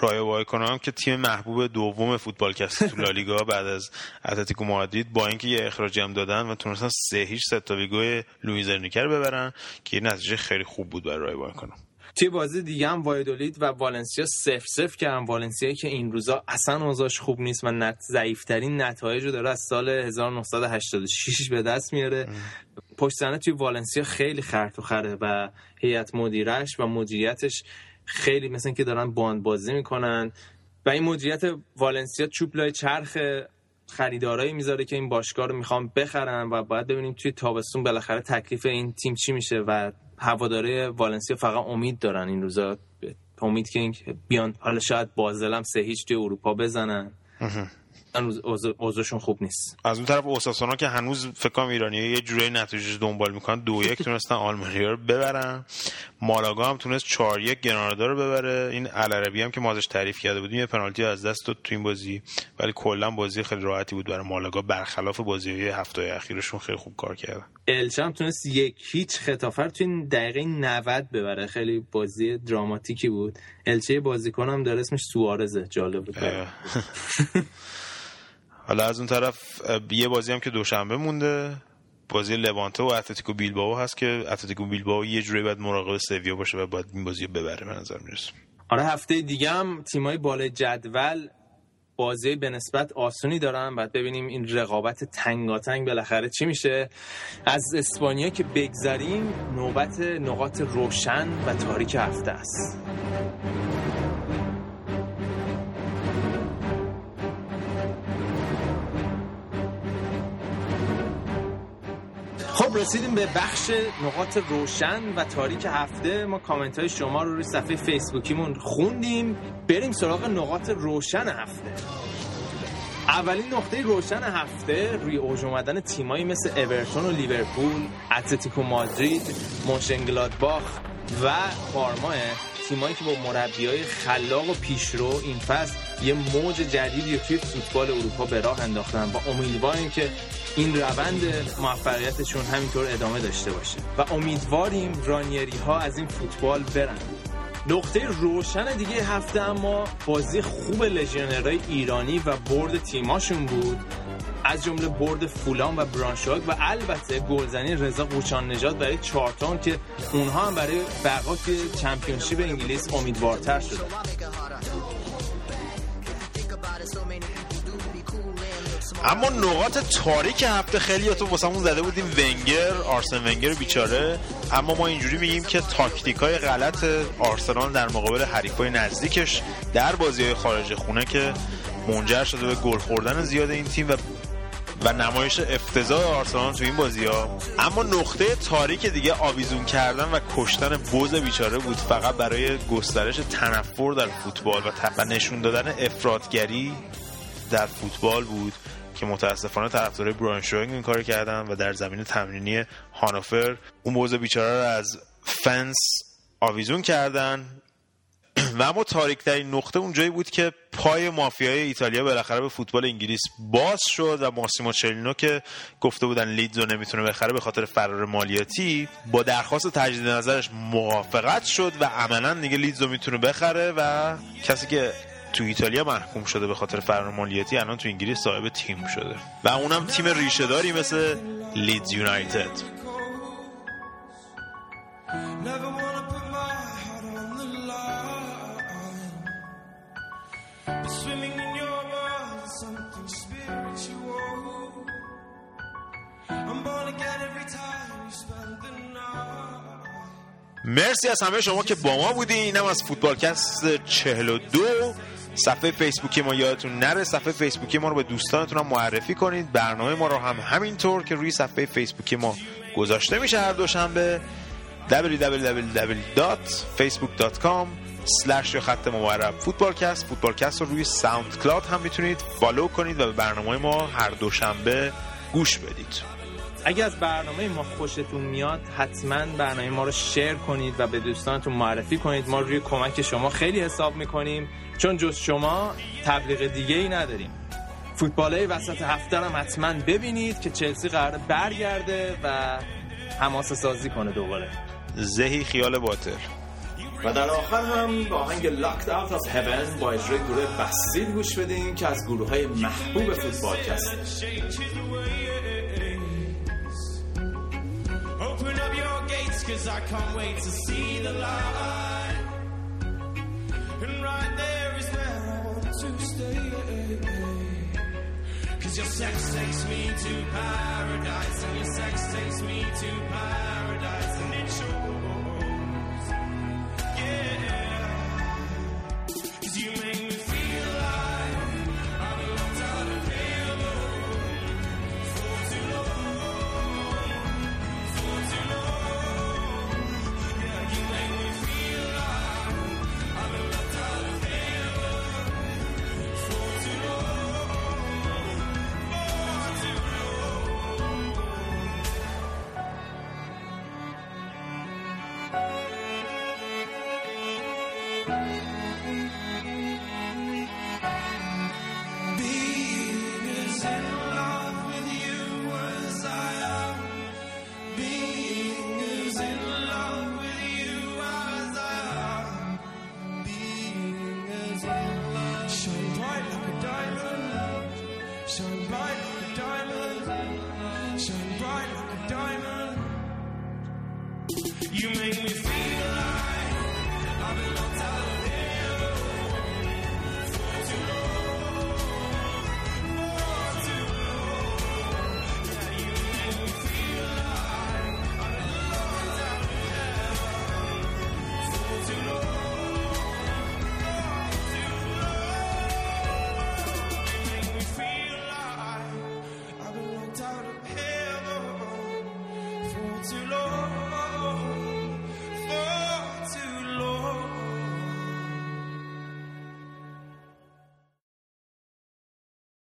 رایو وایکانو که تیم محبوب دوم فوتبال کست تو لالیگا بعد از اتلتیکو مادرید با اینکه یه اخراجی هم دادن و تونستن سه هیچ سلتا ویگو لوئیز رو ببرن که یه نتیجه خیلی خوب بود برای رایو وایکانو. توی بازی دیگه هم وایادولید و والنسیا صفر صفر کردن. والنسیا که این روزا اصلا اوضاعش خوب نیست و نت ضعیفترین نتایج رو داره از سال 1986 به دست میاره. پشت توی والنسیا خیلی خر تو خره و هیئت مدیرش و مدیریتش خیلی مثل اینکه دارن باند بازی می‌کنن. و این مدیریت والنسیا چوب چرخ خریدارایی می‌ذاره که این باشگاه رو می‌خوام بخرن و باید ببینیم توی تابستون بالاخره تکلیف این تیم چی میشه و هواداره والنسیا فقط امید دارن این روزا. امید که بیان حالا شاید بازلم سه هیچ توی اروپا بزنن. هنوز اوضاعشون خوب نیست. از اون طرف اوساسونا که هنوز فکر کنم ایرانی یه جوری نتیجه دنبال می‌کنن. دو یک تونستن آلمانیا رو ببرن. مالاگا هم تونست 4 یک گرانادا رو ببره. این العربی هم که ما ازش تعریف کرده بودیم یه پنالتی از دست داد تو این بازی. ولی کلا بازی خیلی راحتی بود برای مالاگا برخلاف بازی های هفته اخیرشون خیلی خوب کار کرده الچه هم تونست یک هیچ خطافر تو این دقیقه 90 ببره. خیلی بازی دراماتیکی بود. الچه بازیکن هم داره اسمش سوارزه. جالب بود حالا از اون طرف یه بازی هم که دوشنبه مونده. بازی لوانته و اتلتیکو بیلباو هست که اتلتیکو بیلباو یه جوری باید مراقب سویا باشه و باید این بازی ببره به نظر می‌رسه. آره هفته دیگه هم تیمای بالای جدول بازی به نسبت آسونی دارن. بعد ببینیم این رقابت تنگاتنگ بالاخره چی میشه. از اسپانیا که بگذریم نوبت نقاط روشن و تاریک هفته است. خب رسیدیم به بخش نقاط روشن و تاریک هفته. ما کامنت های شما رو روی صفحه فیسبوکیمون خوندیم. بریم سراغ نقاط روشن هفته. اولین نقطه روشن هفته روی اوج اومدن تیمایی مثل اورتون و لیورپول، اتلتیکو مادرید، مونشنگلادباخ و پارما تیمایی که با مربی های خلاق و پیشرو این فصل یه موج جدیدی توی فوتبال اروپا به راه انداختن. و امیدواریم که این روند موفقیتشون همینطور ادامه داشته باشه. و امیدواریم رانیری ها از این فوتبال برن. نقطه روشن دیگه هفته اما بازی خوب لژیونرهای ایرانی و برد تیماشون بود. از جمله برد فولان و برانشاگ و البته گلزنی رضا قوچان نجات برای چارتون که اونها هم برای بقا توی چمپیونشیپ انگلیس امیدوارتر شده. اما نقاط تاریک هفته خیلی تو واسمون زده بودیم ونگر آرسن ونگر بیچاره. اما ما اینجوری میگیم که تاکتیک های غلط آرسنال در مقابل حریفای نزدیکش در بازی های خارج خونه که منجر شده به گل خوردن زیاد این تیم و و نمایش افتضاح آرسنال تو این بازی ها اما نقطه تاریک دیگه آویزون کردن و کشتن بوز بیچاره بود فقط برای گسترش تنفر در فوتبال و, نشون دادن افرادگری در فوتبال بود. که متاسفانه طرفدارای بران شوینگ این کار کردن و در زمین تمرینی هانوفر اون بوز بیچاره رو از فنس آویزون کردن. و اما تاریک ترین نقطه اونجایی بود که پای مافیای ایتالیا بالاخره به فوتبال انگلیس باز شد و ماسیمو چلینو که گفته بودن لیدزو نمی‌تونه بخره به خاطر فرار مالیاتی با درخواست تجدید نظرش موافقت شد و عملا دیگه لیدزو می‌تونه بخره و کسی که تو ایتالیا محکوم شده به خاطر فرار مالیاتی الان تو انگلیس صاحب تیم شده. و اونم تیم ریشهداری مثل لیدز یونایتد. مرسی از همه شما که با ما بودین. اینم از فوتبالکست 42 صفحه فیسبوکی ما یادتون نره. صفحه فیسبوکی ما رو به دوستانتون هم معرفی کنید. برنامه ما رو هم همینطور که روی صفحه فیسبوکی ما گذاشته میشه هر دوشنبه. www.facebook.com slash یا خط مورب فوتبالکست فوتبالکست رو روی SoundCloud هم می‌تونید follow کنید و به برنامه ما هر دوشنبه گوش بدید. اگر از برنامه ما خوشتون میاد حتما برنامه ما رو share کنید و به دوستانتون معرفی کنید. ما روی کمک شما خیلی حساب می‌کنیم. چون جز شما تبلیغ دیگه ای نداریم. فوتباله وسط هفته رو حتما ببینید که چلسی قرار برگرده و حماسه سازی کنه دوباره. زهی خیال باطل. و در آخر هم با آهنگ لاکت Out of Heaven با اجرای گروه بسیل گوش بدین که از گروه های محبوب فوتبال هست cause I can't wait to see the light. And right there stay. Cause your sex takes me to paradise, and your sex takes me to paradise, and it's shows.